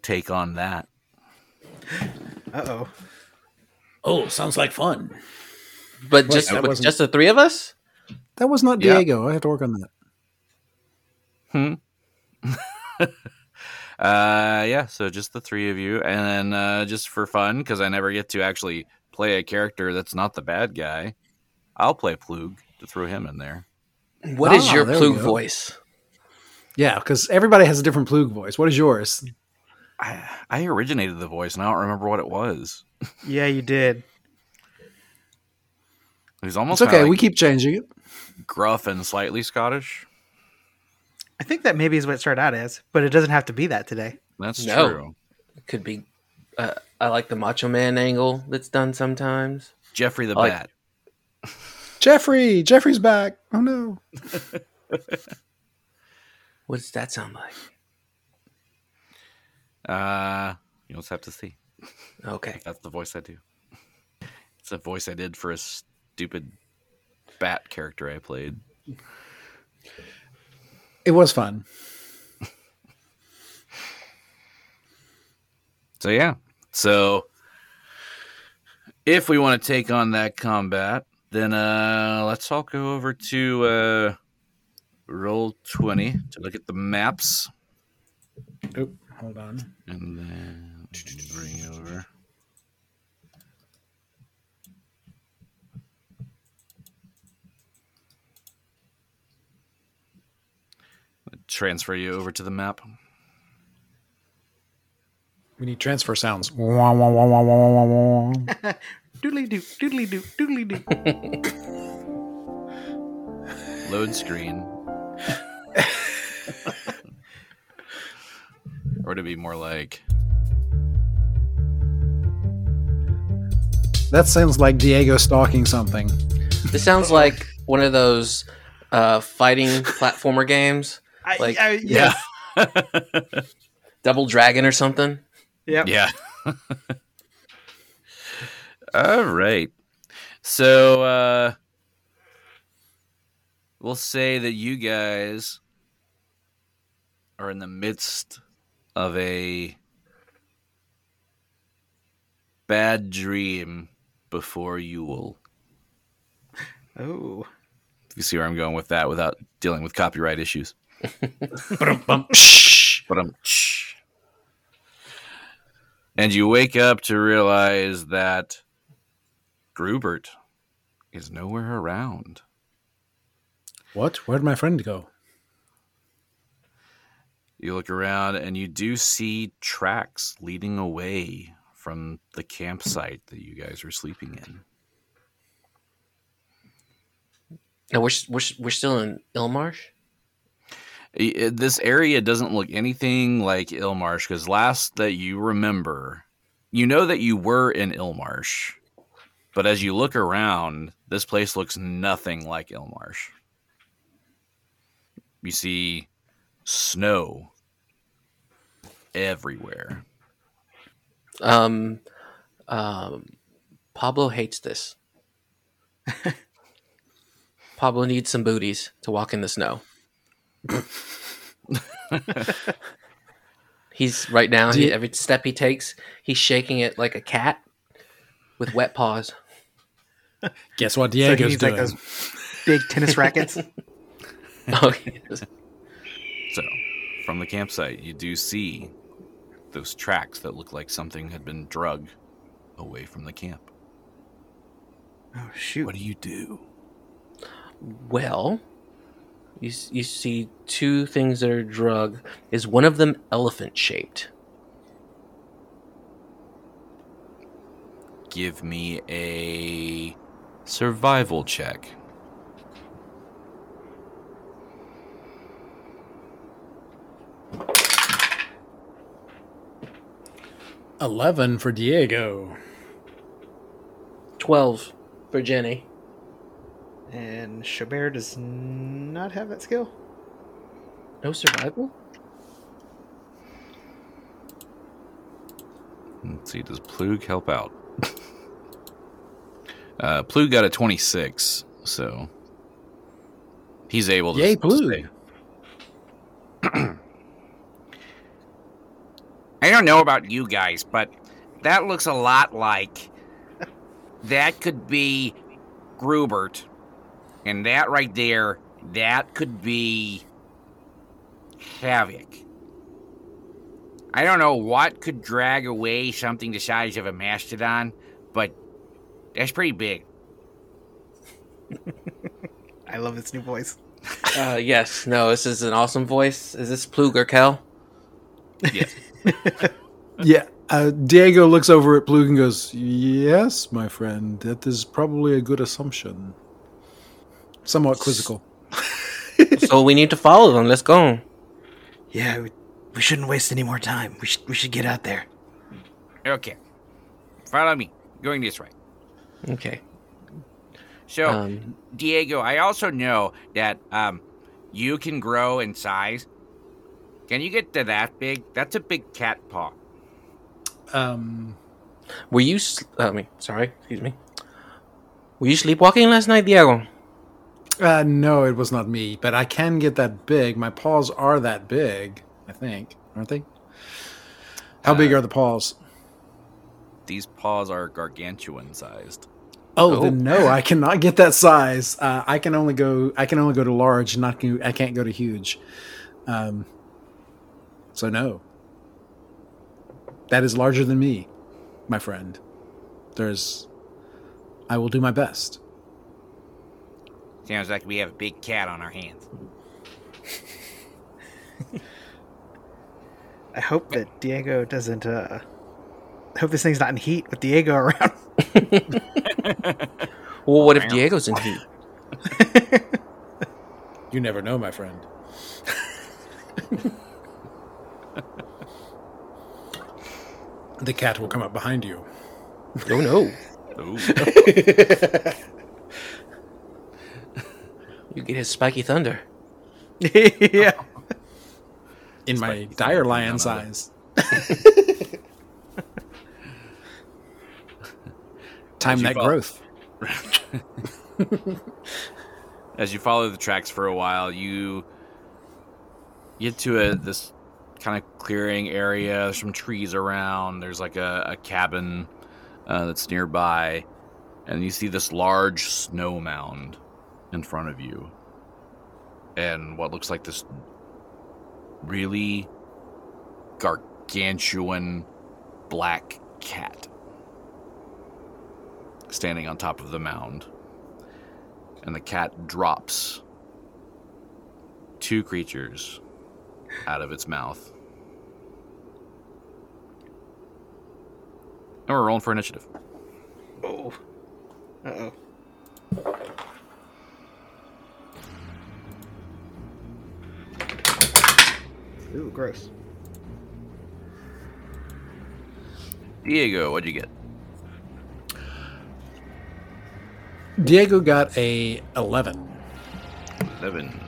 take on that. Uh oh. Oh, sounds like fun. But Wait, just that with just the three of us? That was not Yeah. Diego. I have to work on that. (laughs) Uh yeah, so just the three of you and then uh just for fun cuz I never get to actually play a character that's not the bad guy. I'll play Plug to throw him in there. What is Ah, your there we Plug go. voice? Yeah, because everybody has a different Plug voice. What is yours? I I originated the voice and I don't remember what it was. Yeah, you did. He's almost It's okay. kinda, we keep changing it. gruff and slightly Scottish. I think that maybe is what it started out as, but it doesn't have to be that today. That's No. true. Could be. Uh, I like the Macho Man angle that's done sometimes. Jeffrey the I like- Bat. Jeffrey, Jeffrey's back. Oh no. (laughs) What does that sound like? Uh, You'll just have to see. Okay. That's the voice I do. It's a voice I did for a stupid bat character I played. It was fun. (laughs) So yeah. So if we want to take on that combat, then uh let's all go over to uh Roll20 to look at the maps Oh, hold on. and then bring over transfer you over to the map. We need transfer sounds. Wah, wah, wah, wah, wah, wah, wah, (laughs) wah. Doodly doo, doodly doo, doodly doo. (laughs) load screen. Or to be more like That sounds like Diego stalking something. This sounds like one of those uh, fighting platformer games, I, Like, I, yeah. (laughs) Double Dragon or something. Yep. yeah. (laughs) All right. So uh we'll say that you guys are in the midst of a bad dream before Yule. Oh. You see where I'm going with that without dealing with copyright issues. (laughs) But I'm and you wake up to realize that Grubert is nowhere around. What? Where'd my friend go? You look around and you do see tracks leading away from the campsite that you guys are sleeping in. No, we're we're we're still in Ilmarsh. This area doesn't look anything like Ilmarsh because last that you remember, you know that you were in Ilmarsh, but as you look around, this place looks nothing like Ilmarsh. You see snow everywhere. Um, um, Pablo hates this. (laughs) Pablo needs some booties to walk in the snow. (laughs) he's right now. He, every step he takes, he's shaking it like a cat with wet paws. Guess what So he Diego's needs doing? like those big tennis rackets. (laughs) Oh, yes. So, from the campsite, you do see those tracks that look like something had been drug away from the camp. oh shoot. What do you do? Well, you you see two things that are drug. Is one of them elephant shaped? Give me a survival check. Eleven for Diego. Twelve for Jenny. And Chaubert does not have that skill. No survival. Let's see, does Plug help out? (laughs) uh, Plug got a 26, so he's able to. Yay, to Plug. (clears throat) stay. I don't know about you guys, but that looks a lot like that could be Grubert, and that right there, that could be Havoc. I don't know what could drag away something the size of a mastodon, but that's pretty big. (laughs) I love this new voice. Uh, yes. No. This is an awesome voice. Is this Plug or Kel? Yes. (laughs) (laughs) Yeah. Uh, Diego looks over at Plug and goes, Yes, my friend, that is probably a good assumption. Somewhat quizzical. (laughs) so we need to follow them. Let's go. Yeah, we, we shouldn't waste any more time. We should we should get out there. okay. Follow me. Going this way. Okay. So, Um, Diego, I also know that um, you can grow in size. Can you get to that big? That's a big cat paw. Um, Were you? Sl- I mean, sorry, excuse me. Were you sleepwalking last night, Diego? uh, no, it was not me, but I can get that big. My paws are that big, I think, aren't they? How big Uh, are the paws? These paws are gargantuan sized. Oh, Oh. then no, I cannot get that size. Uh, I can only go. I can only go to large. Not. I can't go to huge. Um. So no. That is larger than me, my friend. There's. I will do my best. Sounds like we have a big cat on our hands. (laughs) I hope that Diego doesn't. uh I hope this thing's not in heat with Diego (laughs) around. (laughs) Well, what if Diego's in heat? You never know, my friend. The cat will come up behind you. Oh no, Ooh. (laughs) you get his spiky thunder. (laughs) yeah. (laughs) In my dire lion's none eyes. Time that fall- growth. As you follow the tracks for a while, you get to a this kind of clearing area. There's some trees around. There's like a, a cabin uh, that's nearby, and you see this large snow mound in front of you, and what looks like this really gargantuan black cat standing on top of the mound and the cat drops two creatures out of its mouth. And we're rolling for initiative. Oh. Uh oh. Ooh, gross. Diego, what'd you get? Diego got a 11. 11.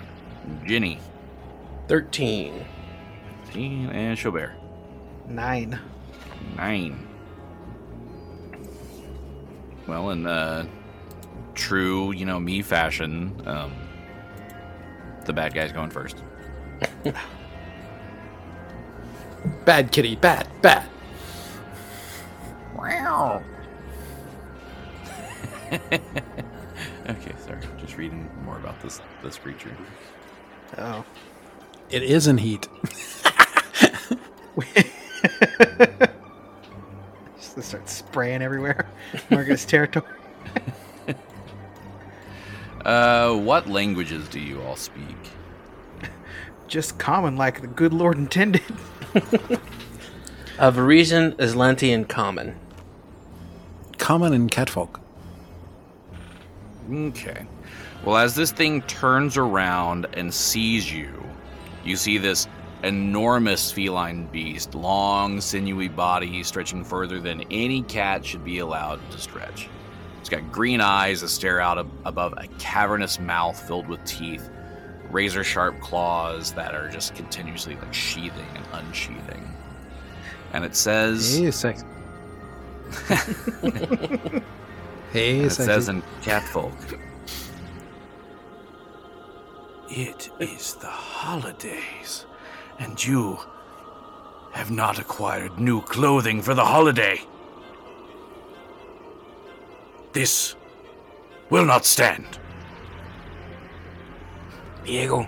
Ginny. Thirteen. 15. And Chaubert. Nine. 9. Well, in uh, true, you know, me fashion, um, the bad guy's going first. Bad kitty, bad, bad. Wow. (laughs) okay, sorry. Just reading more about this this creature. Oh. It is in heat. (laughs) (laughs) Just gonna start spraying everywhere. (laughs) (laughs) Marcus territory. (laughs) Uh, what languages do you all speak? Just common like the good Lord intended. Of reason, Aslantean common. Common in catfolk. Okay. Well, as this thing turns around and sees you, you see this enormous feline beast, long, sinewy body stretching further than any cat should be allowed to stretch. It's got green eyes that stare out ab- above a cavernous mouth filled with teeth, razor sharp claws that are just continuously like sheathing and unsheathing. And it says, Hey, sex. (laughs) hey, and it sexy. says in catfolk, It is the holidays, and you have not acquired new clothing for the holiday. This will not stand. Diego.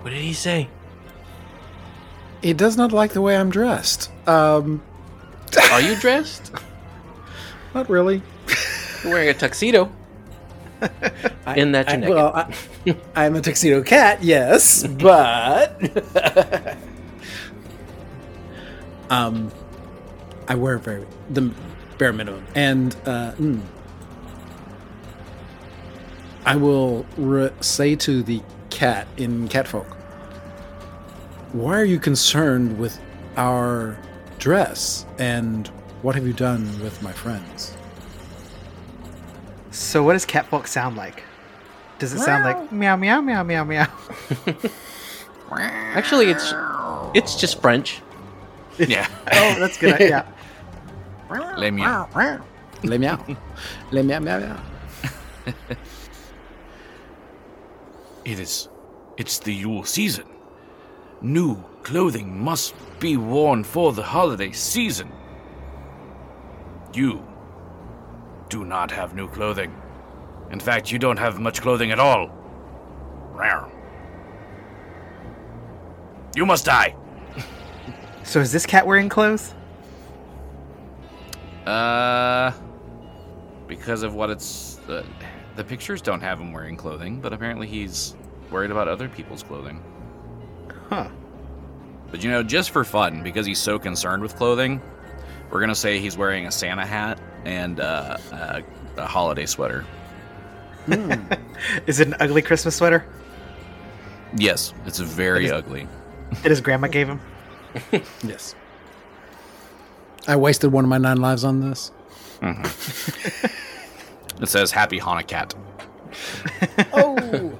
What did he say? He does not like the way I'm dressed. Um, Are you dressed? (laughs) not really. You're wearing a tuxedo. (laughs) In that you're I, well, I, I'm a tuxedo cat, yes, (laughs) but um, I wear very the bare minimum, and uh, mm, I will re- say to the cat in catfolk, "Why are you concerned with our dress, and what have you done with my friends?" So what does catfolk sound like? Does it sound like meow meow meow meow meow? (laughs) Actually, it's it's just French. Yeah. (laughs) Oh, that's good. Yeah. (laughs) Les miens. Les meow. Les meow meow meow. It is. It's the Yule season. New clothing must be worn for the holiday season. You do not have new clothing. In fact, you don't have much clothing at all. Rawr. You must die. (laughs) So is this cat wearing clothes? Uh, because of what it's. Uh, the pictures don't have him wearing clothing, but apparently he's worried about other people's clothing. Huh. But you know, just for fun, because he's so concerned with clothing, we're gonna say he's wearing a Santa hat and uh, a, a holiday sweater. Hmm. (laughs) Is it an ugly Christmas sweater Yes, it's very It is- ugly. that his grandma gave him? (laughs) Yes. I wasted one of my nine lives on this. Mm-hmm. It says "Happy Hanukkah," (laughs) Oh.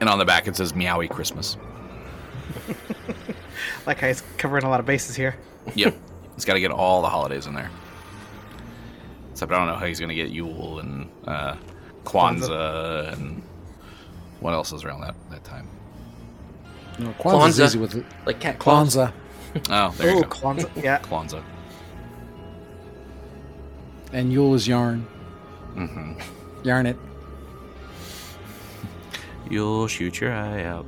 and on the back it says "Meowy Christmas." Like how he's covering a lot of bases here. Yep, he's got to get all the holidays in there. Except I don't know how he's gonna get Yule and uh, Kwanzaa and what else is around that that time. No, Kwanzaa's Kwanzaa. easy with it. Like cat claws. Kwanzaa. Oh, there Oh, you go. Kwanzaa. (laughs) Yeah. Kwanzaa. And Yule is yarn. Mm-hmm. Yarn it. You'll shoot your eye out.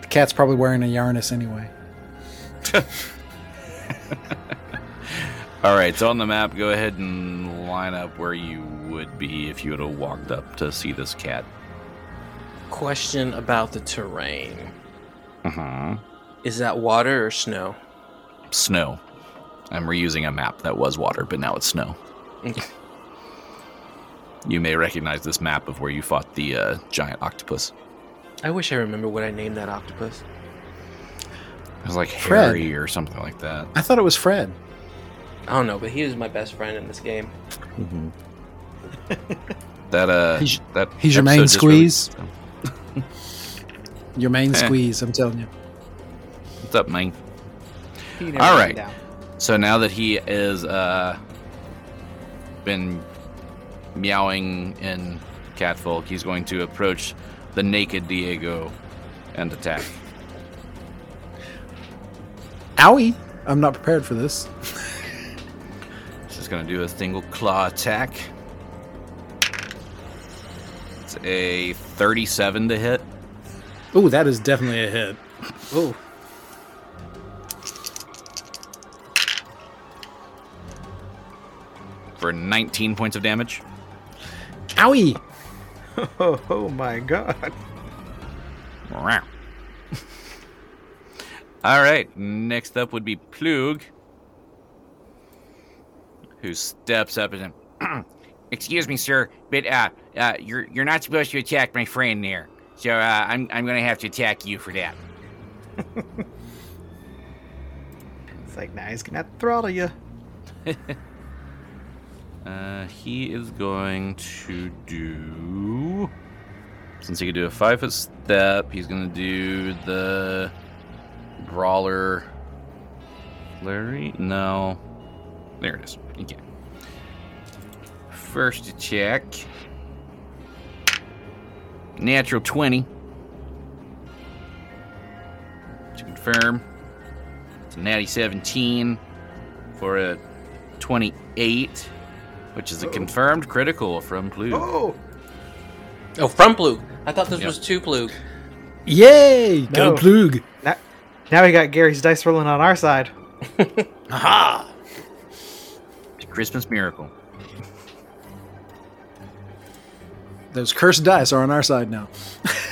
The cat's probably wearing a yarnus anyway. (laughs) (laughs) All right, so on the map, go ahead and line up where you would be if you would have walked up to see this cat. Question about the terrain. Uh-huh. Is that water or snow? Snow. I'm reusing a map that was water, but now it's snow. You may recognize this map of where you fought the uh, giant octopus. I wish I remember what I named that octopus. It was like Fred. Harry or something like that. I thought it was Fred. I don't know, but he was my best friend in this game. (laughs) That uh, He's- that he's your main episode just really- squeeze. (laughs) Your main Eh. squeeze, I'm telling you. What's up, man? He never All went right. down. So now that he is uh been meowing in catfolk, he's going to approach the naked Diego and attack. Owie! I'm not prepared for this. He's (laughs) just going to do a single claw attack. It's a 37 to hit. Ooh, that is definitely a hit. Ooh. for 19 points of damage. Owie! (laughs) Oh, oh my god. All right, next up would be Plug, who steps up and (clears throat) Excuse me, sir, but uh, uh, you're you're not supposed to attack my friend there. So uh, I'm I'm gonna have to attack you for that. (laughs) It's like, now he's gonna throttle you. (laughs) uh, he is going to do. Since he could do a five foot step, he's going to do the brawler. Larry? No. There it is. Okay. First attack. Natural 20. To confirm. It's a natty 17 for a 28, which is a oh. confirmed critical from Blue. Oh, Oh, from Plug. I thought this Yep. was two Plug. Yay! Go No. Plug! now, now we got Gary's dice rolling on our side. (laughs) Aha! It's a Christmas miracle. Those cursed dice are on our side now.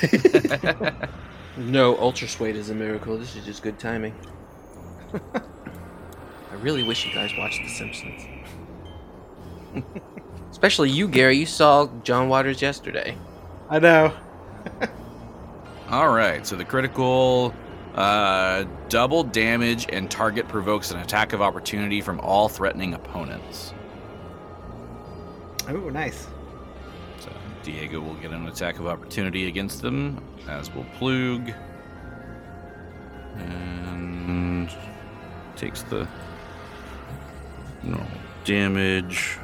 (laughs) (laughs) No, Ultra Suede is a miracle. This is just good timing. I really wish you guys watched The Simpsons. Especially you, Gary. You saw John Waters yesterday. I know. All right, so the critical uh, double damage and target provokes an attack of opportunity from all threatening opponents. Oh, nice. So Diego will get an attack of opportunity against them, as will Plug. And takes the normal damage.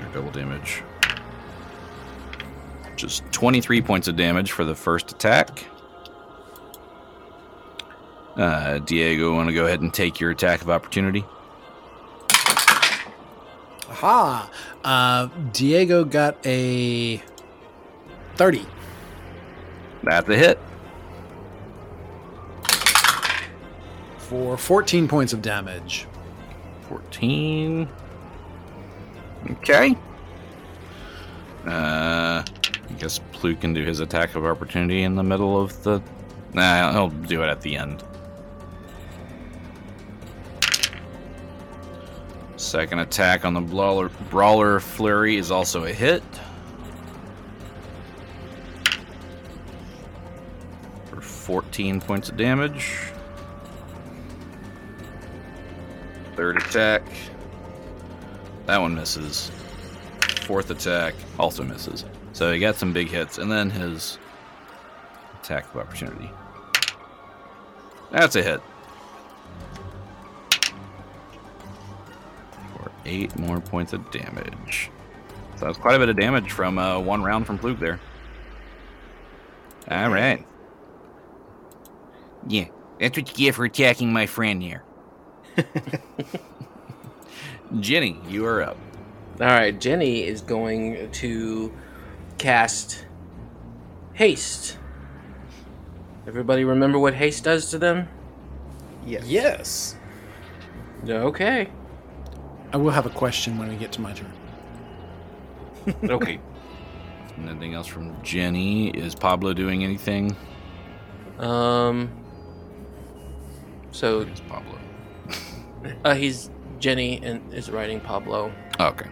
Or double damage. Just 23 points of damage for the first attack. Uh, Diego, want to go ahead and take your attack of opportunity? Aha! Uh, Diego got a 30. That's a hit. for 14 points of damage. 14. Okay. Uh, I guess Plu can do his attack of opportunity in the middle of the. Nah, he'll do it at the end. Second attack on the brawler, brawler flurry is also a hit. For 14 points of damage. Third attack. That one misses. Fourth attack also misses. So he got some big hits, and then his attack of opportunity. That's a hit. Eight more points of damage. So that's quite a bit of damage from uh, one round from Fluke there. All right. Yeah, that's what you get for attacking my friend here. (laughs) Jenny, you are up. All right, Jenny is going to cast haste. Everybody remember what haste does to them? Yes. Yes. Okay. I will have a question when we get to my turn. (laughs) Okay. Anything else from Jenny? Is Pablo doing anything? Um. So It's Pablo. (laughs) uh, he's Jenny and is riding Pablo. Okay.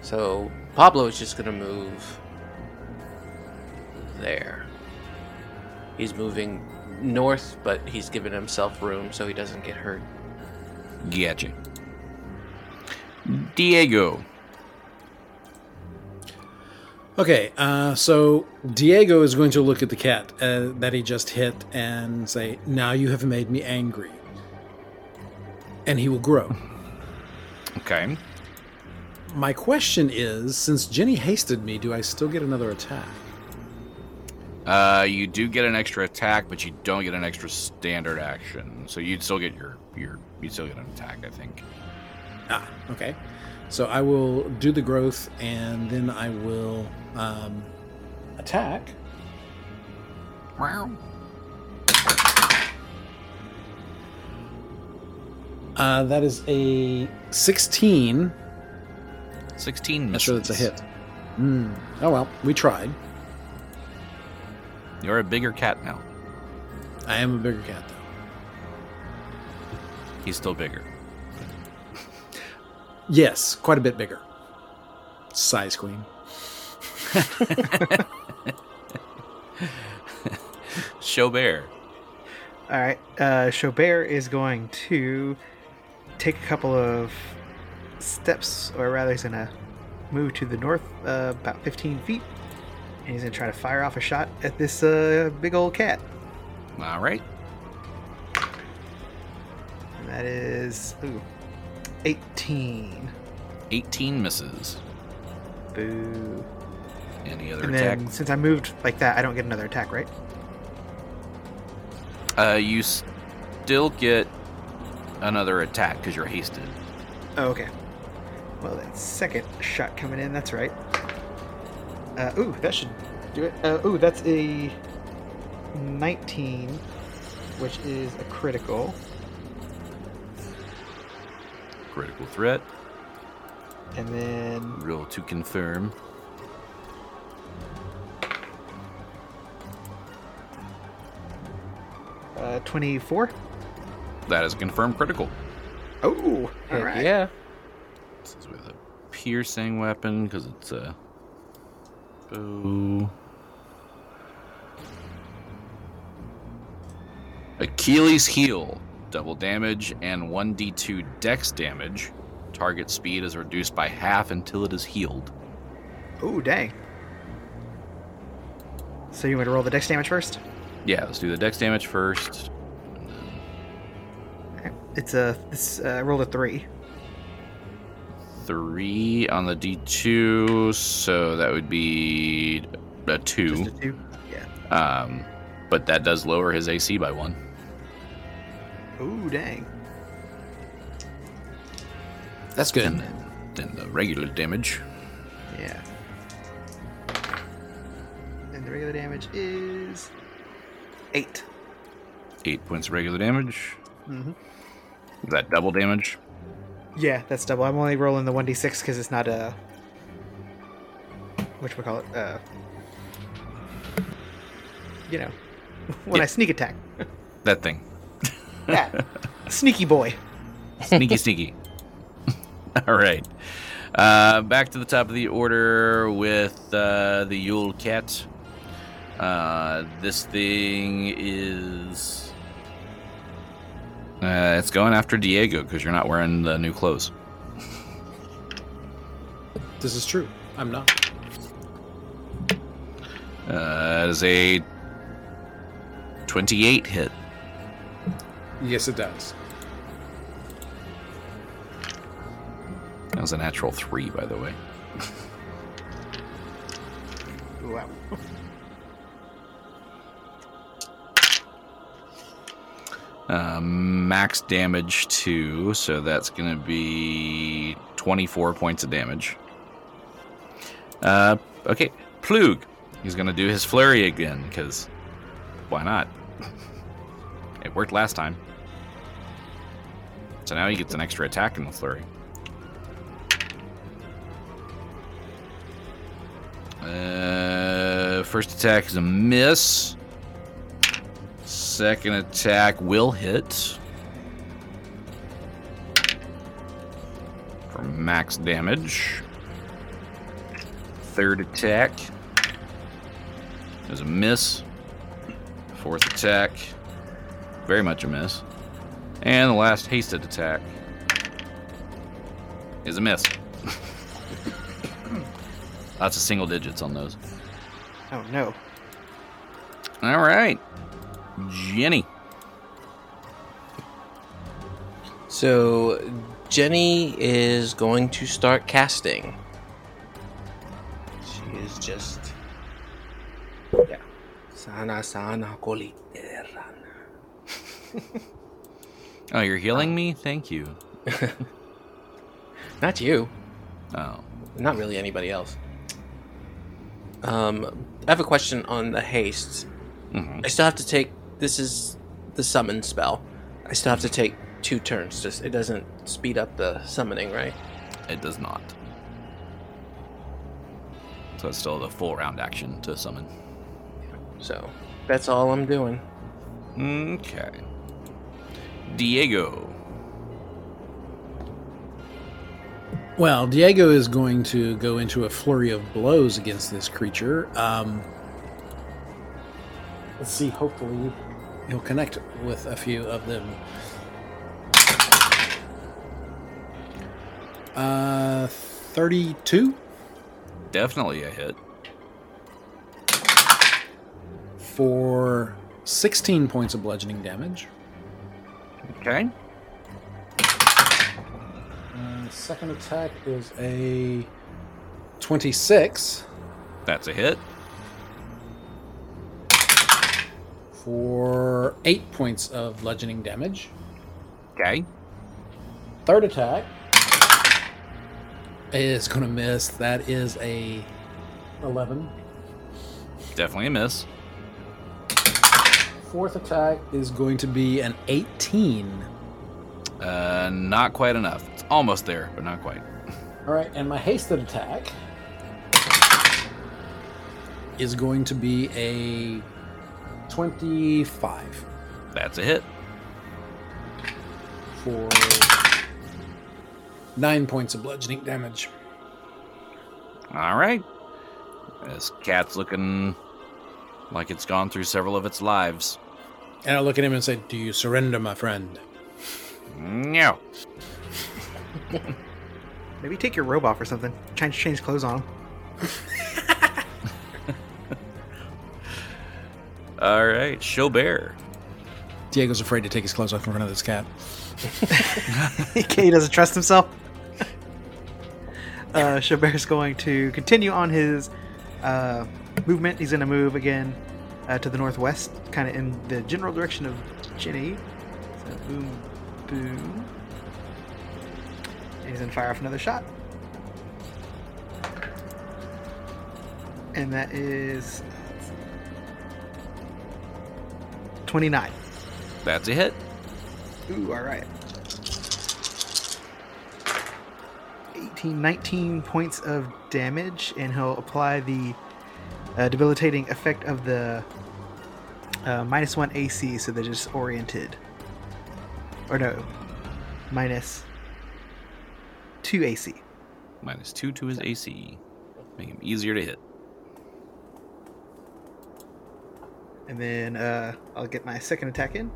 So Pablo is just gonna move there. He's moving north, but he's giving himself room so he doesn't get hurt. Gotcha. Diego. Okay, uh, so Diego is going to look at the cat uh, that he just hit and say, Now you have made me angry. And he will grow. (laughs) Okay. My question is since Jenny hasted me, do I still get another attack? Uh, you do get an extra attack, but you don't get an extra standard action. So you'd still get your your you would still get an attack, I think. Ah, okay. So I will do the growth and then I will um, attack. Uh, that is a 16. Sixteen. Not Misses. sure that's a hit. Hmm. Oh well, we tried. You're a bigger cat now. I am a bigger cat though. He's still bigger. Yes, quite a bit bigger. Size queen. Show. All right. Uh, Chaubert is going to take a couple of steps, or rather, he's going to move to the north uh, about 15 feet. And he's going to try to fire off a shot at this uh, big old cat. All right. And that is ooh, 18. 18 misses. Boo. Any other And attack? then since I moved like that, I don't get another attack, right? Uh, you still get another attack because you're hasted. Oh, okay. Well, that second shot coming in, that's right. Uh, ooh, that should do it. Uh, ooh, that's a 19, which is a critical. Critical threat. And then Roll to confirm. uh, 24. That is a confirmed critical. Oh, all right. Yeah. This is with a piercing weapon because it's a bow. Achilles heel, double damage and 1d2 dex damage. Target speed is reduced by half until it is healed. Oh, dang. So you want to roll the dex damage first? Yeah, let's do the dex damage first. It's a it's uh, I rolled a three. Three on the D2, so that would be a two. Just a two. Yeah. Um, but that does lower his AC by one. Ooh, dang. That's good. And then, then the regular damage. Yeah. And the regular damage is eight. Eight points of regular damage. Mm-hmm. Is that double damage? Yeah, that's double. I'm only rolling the one d six because it's not a. Which we call it? Uh. You know, (laughs) when Yeah. I sneak attack. That thing. Yeah, sneaky boy. Sneaky, sneaky. (laughs) All right. Uh, back to the top of the order with uh, the Yule Cat. Uh, this thing is. Uh, it's going after Diego because you're not wearing the new clothes. This is true. I'm not. Uh, it is a 28 hit. Yes, it does. That was a natural three, by the way. Wow. Uh, max damage two, so that's going to be 24 points of damage. Uh, okay, Plug. He's going to do his flurry again, because why not? (laughs) It worked last time. So now he gets an extra attack in the flurry. Uh, first attack is a miss. Second attack will hit. For max damage. Third attack is a miss. Fourth attack, very much a miss. And the last hasted attack is a miss. (laughs) Lots of single digits on those. Oh no. All right. Jenny. So Jenny is going to start casting. She is just yeah. Sana sana koli eh, (laughs) Oh, you're healing me? Thank you. (laughs) Not you. Oh. Not really anybody else. Um, I have a question on the haste. hmm I still have to take. This is the summon spell. I still have to take two turns. Just it doesn't speed up the summoning, right? It does not. So it's still the full round action to summon. So that's all I'm doing. Okay. Diego. Well, Diego is going to go into a flurry of blows against this creature. Um, let's see. Hopefully, he'll connect with a few of them. Uh, thirty-two Definitely a hit. for sixteen points of bludgeoning damage. Okay. Uh, second attack is a twenty-six That's a hit. for eight points of bludgeoning damage. Okay. Third attack is going to miss. That is a 11. Definitely a miss. Fourth attack is going to be an 18. Uh, not quite enough. It's almost there, but not quite. All right, and my hasted attack is going to be a 25 That's a hit. for 9 points of bludgeoning damage. All right. This cat's looking like it's gone through several of its lives. And I look at him and say, Do you surrender, my friend? No. (laughs) Maybe take your robe off or something. Change change clothes on him. (laughs) All right, Chaubert. Diego's afraid to take his clothes off in front of this cat. (laughs) he doesn't trust himself. uh, Chaubert's going to continue on his uh, movement. He's going to move again uh, to the northwest, kind of in the general direction of Ginny. So boom, boom. And he's going to fire off another shot. And that is 29. That's a hit. Ooh, all right. 18, 19 points of damage, and he'll apply the uh, debilitating effect of the uh, minus one AC, so they're just oriented. Or no, minus two AC. Minus two to his AC. Make him easier to hit. And then uh, I'll get my second attack in.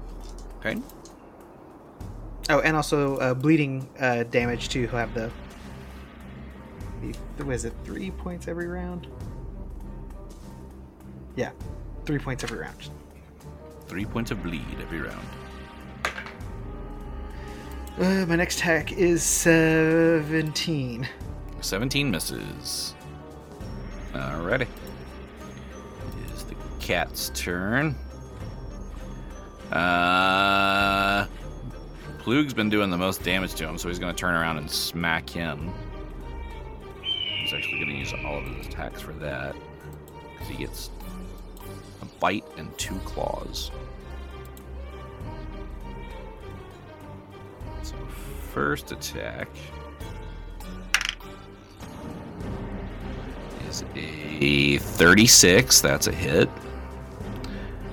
Okay. Oh, and also uh, bleeding uh, damage too. He'll have the. the what is it? Three points every round. Yeah, three points every round. Three points of bleed every round. Uh, my next attack is seventeen. 17 misses. Alrighty. It is the cat's turn. Uh, Plug's been doing the most damage to him, so he's going to turn around and smack him. He's actually going to use all of his attacks for that. Because he gets bite and two claws. So, first attack is a 36. That's a hit.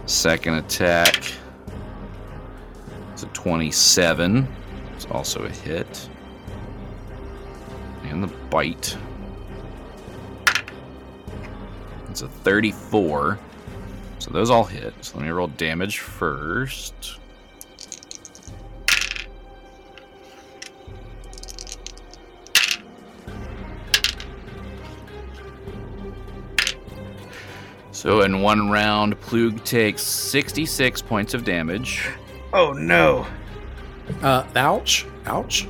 Second attack is a 27. It's also a hit. And the bite. It's a 34. So those all hit. So let me roll damage first. So in one round, Plug takes 66 points of damage. Oh no! Uh, ouch. Ouch.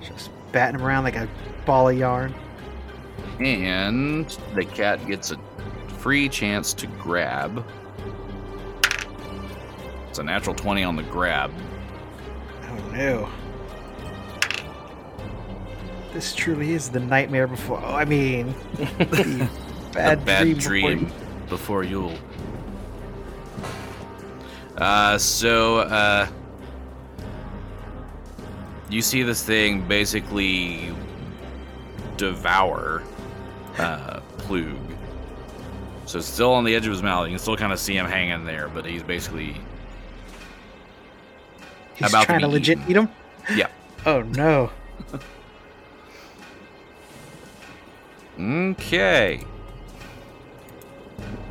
Just batting him around like a ball of yarn. And the cat gets a free chance to grab. It's a natural 20 on the grab. Oh no! This truly is the nightmare before. Oh, I mean, (laughs) the bad, a bad dream. dream, before- before Yule. Uh, so, uh, you see this thing basically devour uh, Plug. So it's still on the edge of his mouth. You can still kind of see him hanging there, but he's basically He's about trying to, be legit eaten. eat him. yeah. Oh no! Okay.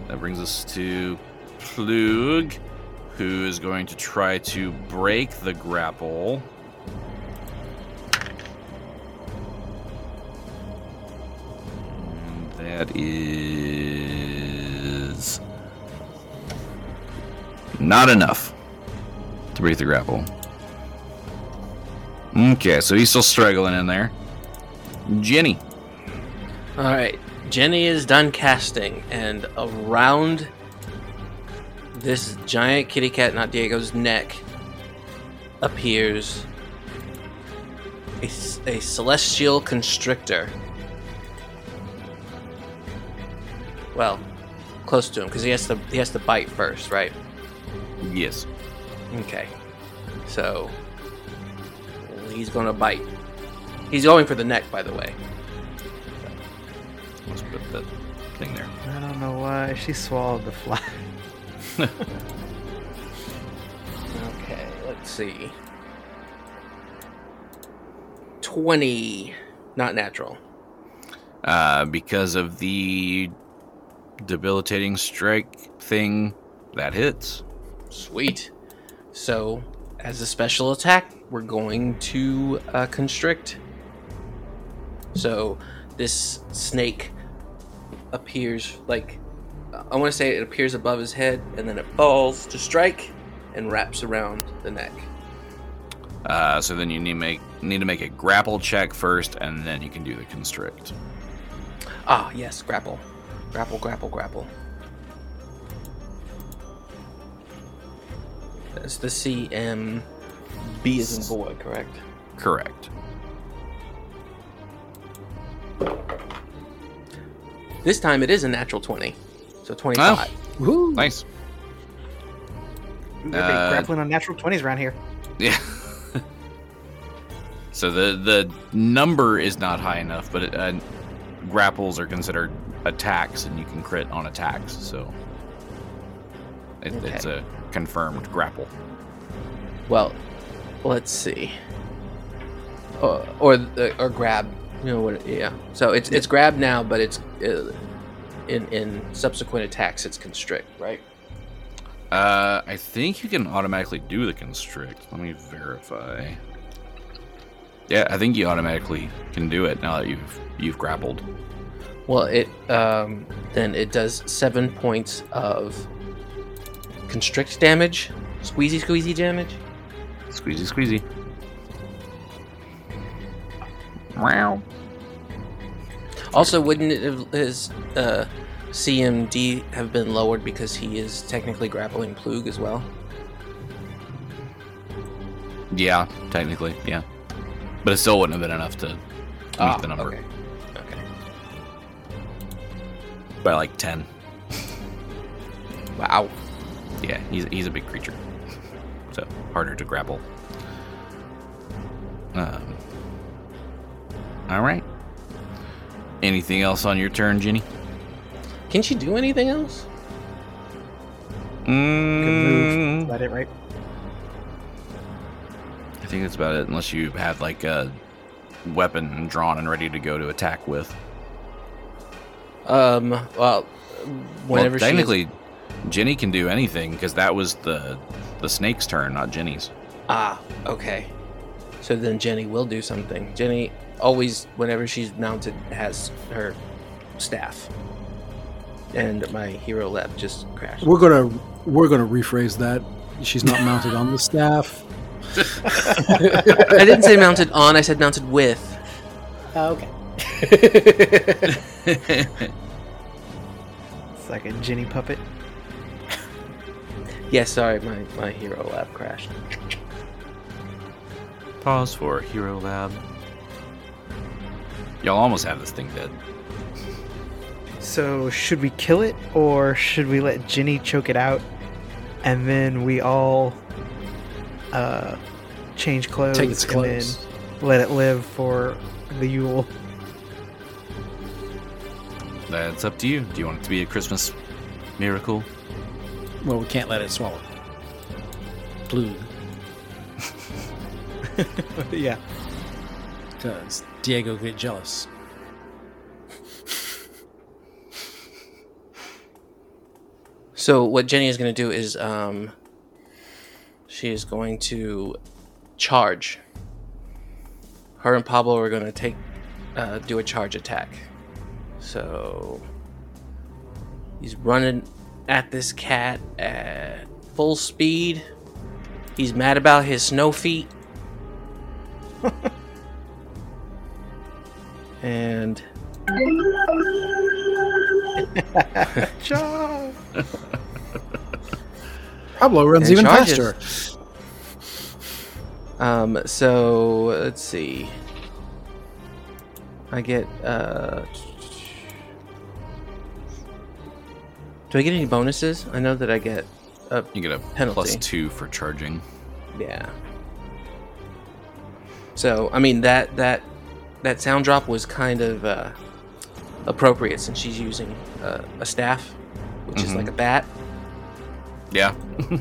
That brings us to Plug, who is going to try to break the grapple. That is not enough to break the grapple. Okay, so he's still struggling in there. Jenny. All right, Jenny is done casting, and around this giant kitty cat, not Diego's neck, appears a, a celestial constrictor. Well, close to him because he has to he has to bite first, right? Yes. Okay, so he's gonna bite. He's going for the neck, by the way. Let's put that thing there. I don't know why she swallowed the fly. Okay, let's see. 20. Not natural. Uh, because of the debilitating strike thing, that hits. Sweet. So, as a special attack, we're going to uh, constrict. So, this snake appears like I want to say it appears above his head and then it falls to strike and wraps around the neck. Uh, so then you need make need to make a grapple check first, and then you can do the constrict. Ah, yes, grapple. Grapple, grapple, grapple. That's the CM B is in boy, correct? Correct. This time it is a natural 20. So 25. Woo. Nice. We're Uh, grappling on natural 20s around here. Yeah. (laughs) so the the number is not high enough, but it, uh, grapples are considered attacks, and you can crit on attacks. So it, Okay. it's a confirmed grapple. Well, let's see. Or or, or grab, you know what? Yeah. So it's it's grab now, but it's uh, in in subsequent attacks it's constrict, right? Uh, I think you can automatically do the constrict. Let me verify. Yeah, I think you automatically can do it now that you've you've grappled. Well, it um, then it does seven points of constrict damage, squeezy squeezy damage. Squeezy, squeezy. Wow. Also, wouldn't it have, his uh, CMD have been lowered because he is technically grappling Plug as well? Yeah, technically, yeah. But it still wouldn't have been enough to meet Ah, the number. Okay. By like ten. Wow. Yeah, he's he's a big creature, so harder to grapple. Um. All right. Anything else on your turn, Ginny? Can she do anything else? Good move. Mm, Let it right. I think that's about it, unless you have like a weapon drawn and ready to go to attack with. Um. Well, whenever well, technically, Ginny can do anything because that was the the snake's turn, not Ginny's. she ah okay. So then Jenny will do something. Jenny always, whenever she's mounted, has her staff. And my hero lab just crashed. We're gonna we're gonna rephrase that. She's not mounted on the staff. (laughs) (laughs) I didn't say mounted on. I said mounted with. Oh, okay. It's like a Ginny puppet. (laughs) Yes, sorry, my my hero lab crashed. Pause for Hero Lab. Y'all almost have this thing dead. So, should we kill it or should we let Ginny choke it out and then we all uh, change clothes, Take its and clothes. then let it live for the Yule? That's up to you. Do you want it to be a Christmas miracle? Well, we can't let it swallow. Blue, (laughs) yeah. because Diego get jealous. So what Jenny is going to do is um, she is going to charge. Her and Pablo are going to take uh, do a charge attack. So he's running at this cat at full speed. He's mad about his snow feet. (laughs) and (laughs) Pablo runs And even charges. faster. Um, so let's see. I get uh Do I get any bonuses? I know that I get a You get a Penalty. plus two for charging. yeah. So, I mean that that that sound drop was kind of uh appropriate since she's using uh, a staff, which is Mhm. like a bat. Yeah. (laughs)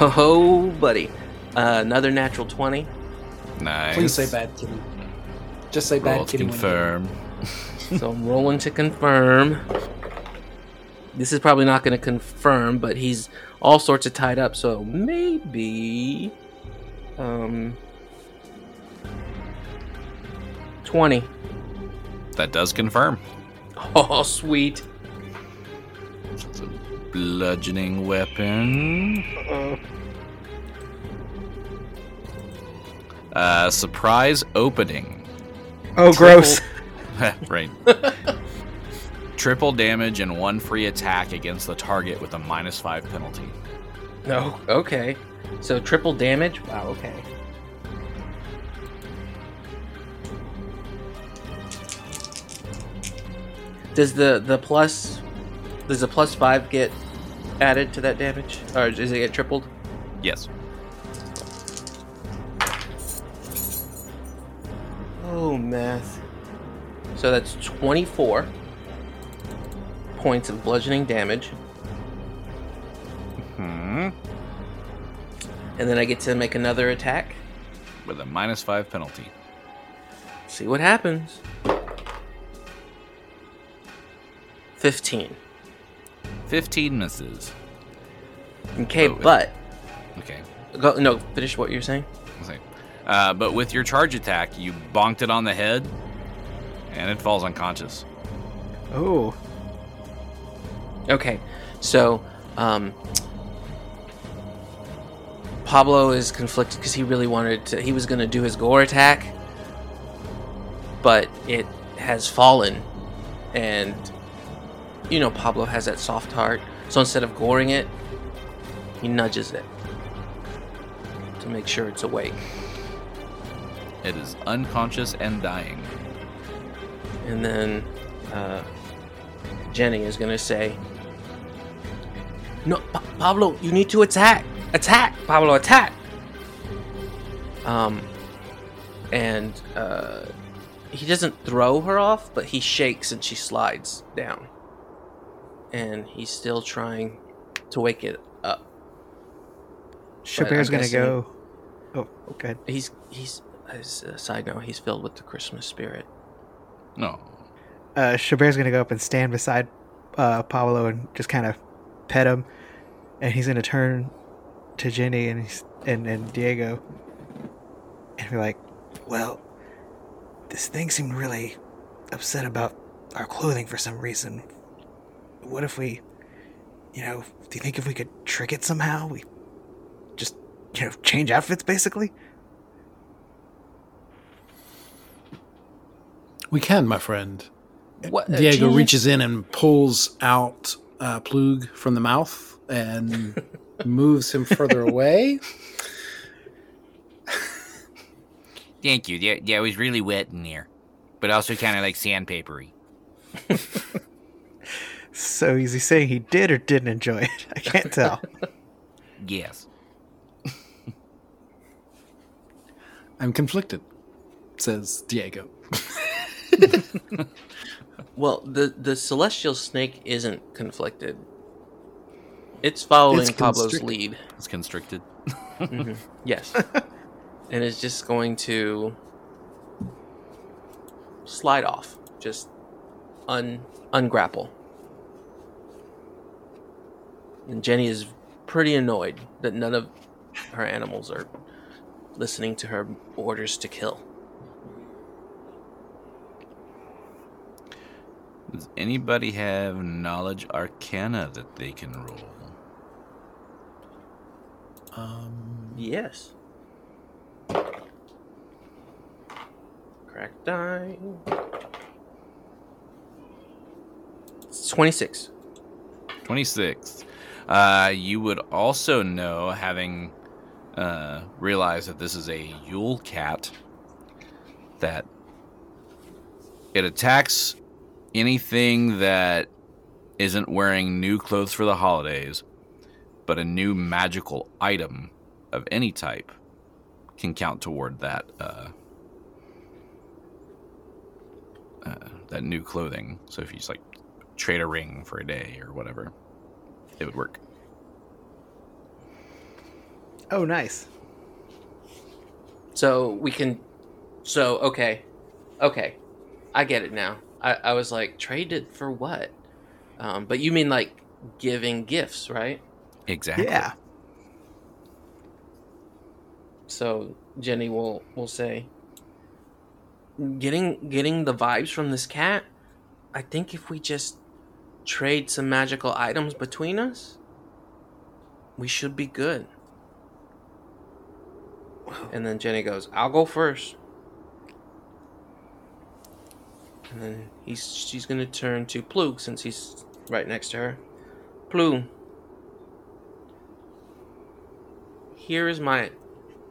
Oh, buddy. Uh, another natural 20. Nice. Please say bad kitty. Just say bad Roll to kitty. when you- confirm. (laughs) So I'm rolling to confirm. This is probably not going to confirm, but he's all sorts of tied up, so maybe. Um. 20. That does confirm. (laughs) Oh, sweet. It's a bludgeoning weapon. Uh, surprise opening. Oh, gross. (laughs) right. Triple damage and one free attack against the target with a minus five penalty. No, okay. So triple damage? Wow, okay. Does the the plus does the plus five get added to that damage? Or does it get tripled? Yes. Oh math. So that's twenty four points of bludgeoning damage. Hmm. And then I get to make another attack. With a minus five penalty. See what happens. 15. 15 misses. Okay, Oh, but Okay. go, no, finish what you're saying. Uh, but with your charge attack, you bonked it on the head, and it falls unconscious. Oh, Okay, so um, Pablo is conflicted because he really wanted to. He was going to do his gore attack, but it has fallen, and you know Pablo has that soft heart. So instead of goring it, he nudges it to make sure it's awake. It is unconscious and dying. And then uh, Jenny is gonna say, "No, Pa- Pablo, you need to attack! Attack, Pablo, attack!" Um, and uh, he doesn't throw her off, but he shakes and she slides down. And he's still trying to wake it up. Chaubert's gonna go. Oh, okay. He's he's as a side note, he's filled with the Christmas spirit. No. Uh, Chaubert's gonna go up and stand beside uh, Pablo and just kind of pet him, and he's gonna turn to Jenny and and and Diego, and be like, "Well, this thing seemed really upset about our clothing for some reason. What if we, you know, do you think if we could trick it somehow? We just, you know, change outfits basically." We can, my friend. What uh, Diego genius- reaches in and pulls out uh, Plug from the mouth and (laughs) moves him further away. Thank you. Yeah, yeah, it was really wet in there, but also kind of like sandpapery. (laughs) So is he saying he did or didn't enjoy it? I can't tell. (laughs) Yes. I'm conflicted, says Diego. (laughs) Well, the the celestial snake isn't conflicted. It's following It's Pablo's lead. It's constricted. Mhm. (laughs) Yes, and it's just going to slide off, just un ungrapple. And Jenny is pretty annoyed that none of her animals are listening to her orders to kill. Does anybody have knowledge arcana that they can roll? Um, Yes. Crack die. It's 26. 26. Uh, you would also know, having uh, realized that this is a Yule cat, that it attacks anything that isn't wearing new clothes for the holidays, but a new magical item of any type can count toward that uh, uh, that new clothing. So if you just like trade a ring for a day or whatever, it would work. Oh, nice. So we can. So, okay. Okay. I get it now. I, I was like, traded for what? Um, but you mean like giving gifts, right? Exactly. Yeah. So Jenny will will say, getting getting the vibes from this cat, I think if we just trade some magical items between us, we should be good. And then Jenny goes, "I'll go first. And then he's she's gonna turn to Plug since he's right next to her. Plug. Here is my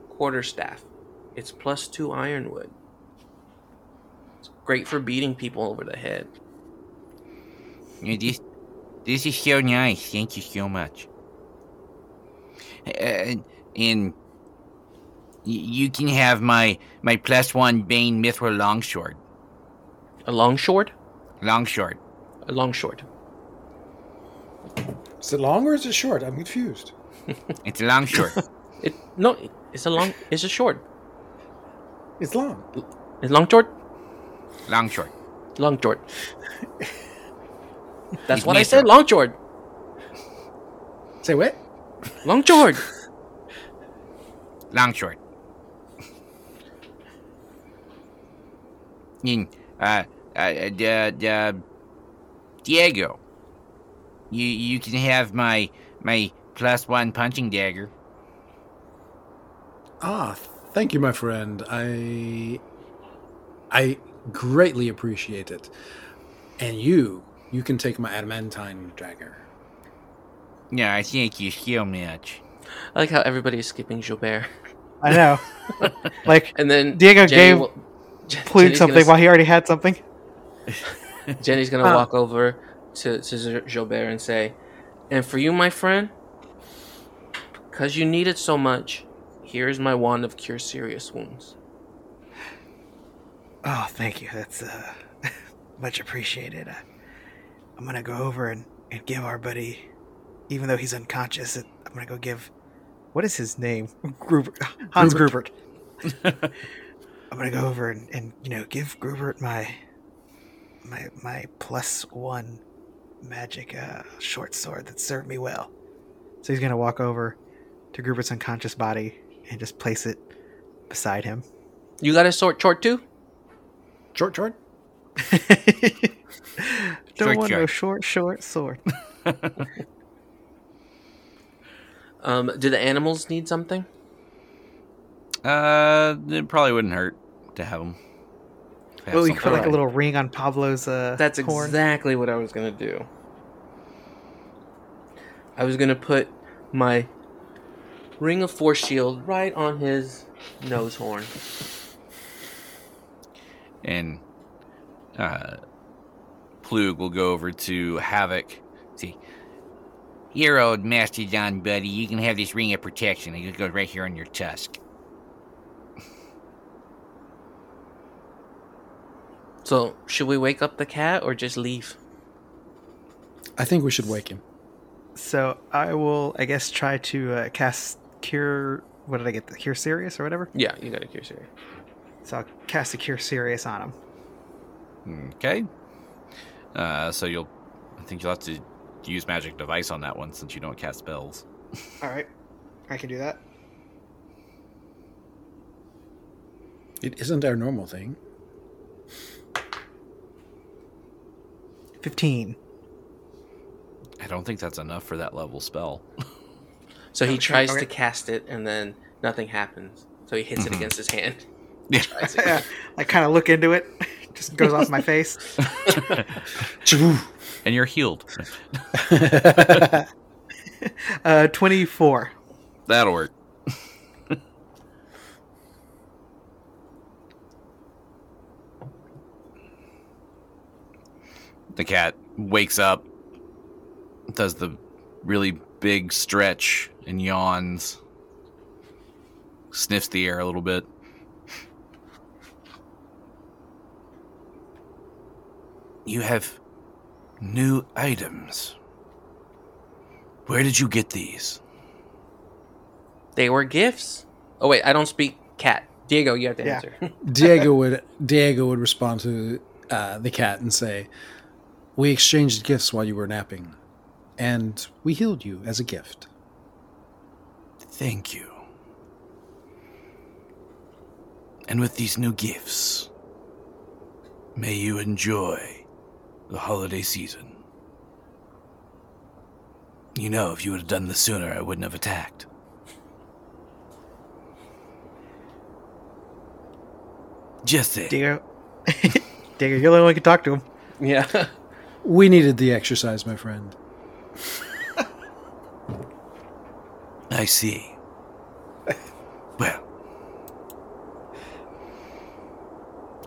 quarterstaff. It's plus two ironwood. It's great for beating people over the head. Yeah, this, this is so nice. Thank you so much. Uh, and you can have my my plus one Bane Mithril Longsword. A long short? Longsword. A long short. Is it long or is it short? I'm confused. (laughs) It's a longsword. (laughs) It no, it's a long. It's a short. It's long. It's long short. longsword. Long short. (laughs) That's He's what I Mithril. said. Long short. Say what? Long short. Longsword. And, uh, uh, the, the, Diego. You, you can have my, my plus one punching dagger. Ah, thank you, my friend. I I greatly appreciate it. And you, you can take my adamantine dagger. Yeah, I thank you so much. I like how everybody is skipping Gilbert. I know. (laughs) like And then Diego Jenny gave will- Jen- Jenny's something gonna, while he already had something. (laughs) Jenny's gonna Uh. walk over to, to Gilbert and say, "And for you, my friend, because you need it so much, here is my wand of cure serious wounds." Oh, thank you. That's uh, (laughs) much appreciated. Uh, I'm gonna go over and, and give our buddy, even though he's unconscious, I'm gonna go give. What is his name? (laughs) Grubert. Hans Grubert. I'm gonna go over and, and you know give Grubert my my my plus one magic uh, short sword that served me well. So he's gonna walk over to Grubert's unconscious body and just place it beside him. You got a short short too? Short, short? (laughs) Don't Short want no short. short, short sword. (laughs) Um, do the animals need something? Uh, it probably wouldn't hurt to have them. Well, you could put like a little ring on Pablo's uh, That's horn. exactly what I was gonna do. I was gonna put my ring of force shield right on his nose horn. and uh, Plug will go over to Havoc. See, here, old John, buddy, you can have this ring of protection. It goes right here on your tusk. So, should we wake up the cat or just leave? I think we should wake him. So I will, I guess, try to uh, cast Cure. What did I get? The Cure Serious or whatever. Yeah, you got a cure serious. So I'll cast a Cure Serious on him. Okay. Uh, so you'll, I think you'll have to use magic device on that one since you don't cast spells. (laughs) All right, I can do that. It isn't our normal thing. Fifteen. I don't think that's enough for that level spell. (laughs) So he Okay, tries okay. to cast it and then nothing happens. So he hits it Mhm. against his hand. Yeah. Yeah, (laughs) I kind of look into it. (laughs) Just goes off my face. and you're healed. Uh, twenty-four. That'll work. The cat wakes up, does the really big stretch and yawns, sniffs the air a little bit. You have new items. Where did you get these? They were gifts. Oh wait, I don't speak cat. Diego, you have to Yeah. answer. (laughs) Diego would Diego would respond to uh, the cat and say, "We exchanged gifts while you were napping, and we healed you as a gift." Thank you. And with these new gifts, May you enjoy the holiday season. You know, if you would have done this sooner, I wouldn't have attacked. Just say, Diego, (laughs) Diego, you're the only one who can talk to him. Yeah. (laughs) We needed the exercise, my friend. (laughs) I see. Well,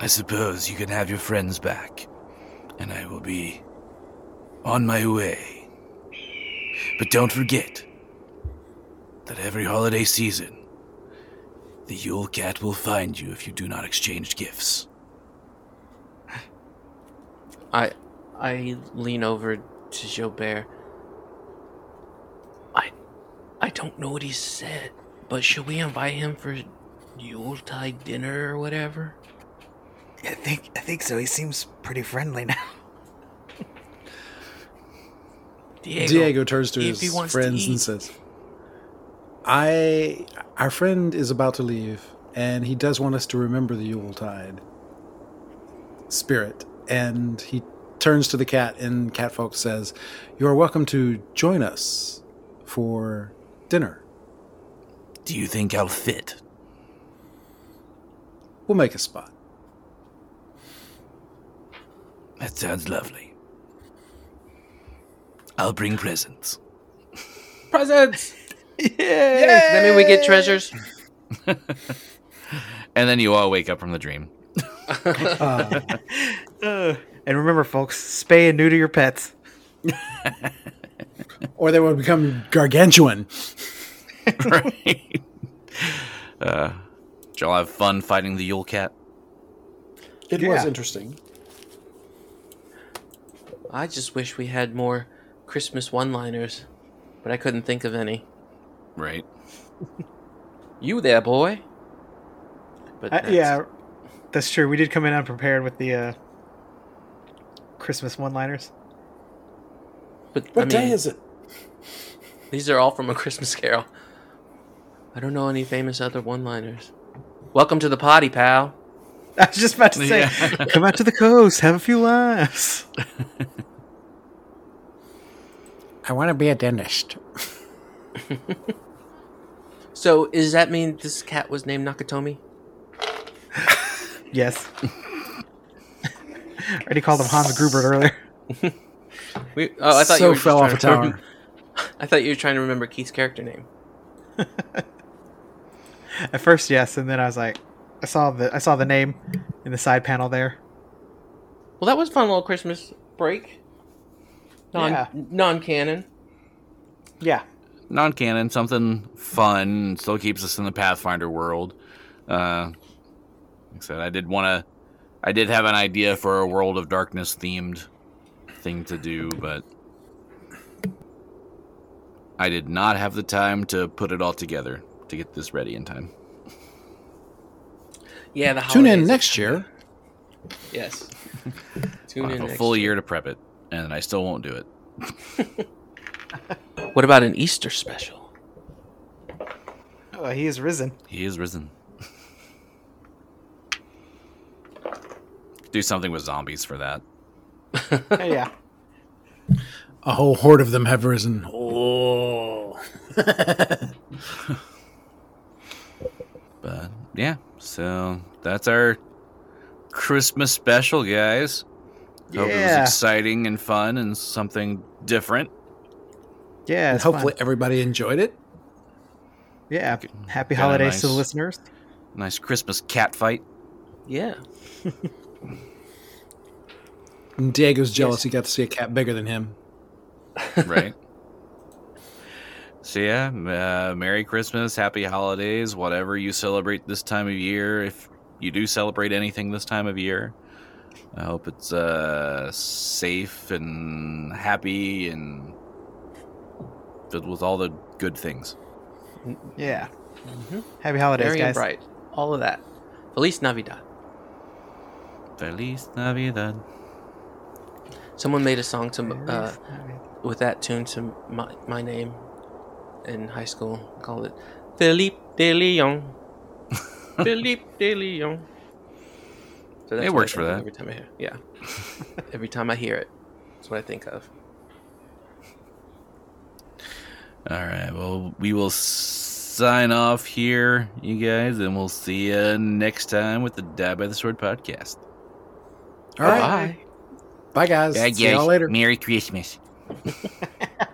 I suppose you can have your friends back, and I will be on my way. But don't forget that every holiday season, the Yule Cat will find you if you do not exchange gifts. I I lean over to Gilbert. I I don't know what he said, but should we invite him for Yuletide dinner or whatever? I think I think so. He seems pretty friendly now. Diego, Diego turns to his wants to friends and says, "I, our friend is about to leave, and he does want us to remember the Yuletide spirit." And he turns to the cat, and cat Catfolk says, "You are welcome to join us for dinner. Do you think I'll fit? We'll make a spot." That sounds lovely. I'll bring presents. Presents. (laughs) Does that mean we get treasures? (laughs) And then you all wake up from the dream. (laughs) Uh, Uh, and remember, folks, spay and neuter your pets. (laughs) or they will become gargantuan. (laughs) right? Uh, did y'all have fun fighting the Yule Cat? It Yeah. was interesting. I just wish we had more Christmas one-liners, but I couldn't think of any. Right. (laughs) You there, boy? But Uh, that's- yeah, that's true. We did come in unprepared with the uh, Christmas one-liners. but What I mean, day is it? These are all from A Christmas Carol. I don't know any famous other one-liners. Welcome to the party, pal. (laughs) I was just about to say, Yeah. (laughs) come out to the coast, have a few laughs. I want to be a dentist. (laughs) So, does that mean this cat was named Nakatomi? Yes. Already called him Hans Gruber earlier. (laughs) We, oh, I thought so you were fell trying off a to tower. rem- (laughs) I thought you were trying to remember Keith's character name. (laughs) At first, yes, and then I was like, I saw the I saw the name in the side panel there. Well, that was a fun little Christmas break. Non Yeah. non-canon. Yeah, Non-canon, something fun, still keeps us in the Pathfinder world. Uh, like I said, I did want to. I did have an idea for a World of Darkness themed thing to do, but I did not have the time to put it all together to get this ready in time. Yeah, the Tune in next year. Yes. (laughs) Tune I'll in have a full year. year to prep it, and I still won't do it. (laughs) What about an Easter special? oh, he is risen. He is risen. Do something with zombies for that. (laughs) Yeah, A whole horde of them have risen. Oh. (laughs) But yeah, so that's our Christmas special, guys. Hope it was exciting and fun and something different. yeah. And It's hopefully fun. everybody enjoyed it. yeah. Happy Got a holidays to the listeners. Nice Christmas cat fight. Yeah. (laughs) And Diego's jealous he got to see a cat bigger than him. right? (laughs) so yeah, uh, Merry Christmas, Happy Holidays, whatever you celebrate this time of year. If you do celebrate anything this time of year, I hope it's uh, safe and happy and filled with all the good things. Yeah. Happy holidays, Merry and guys. bright. All of that. Feliz Navidad. Feliz Navidad. Someone made a song to uh, with that tune to my, my name in high school. Called it Philippe de Leon. (laughs) Philippe de Leon. So It works for that. Every time I hear, yeah, (laughs) every time I hear it, that's what I think of. All right. Well, we will sign off here, you guys, and we'll see you next time with the Die by the Sword podcast. All right. Bye. Bye, guys. See y'all later. Merry Christmas. (laughs)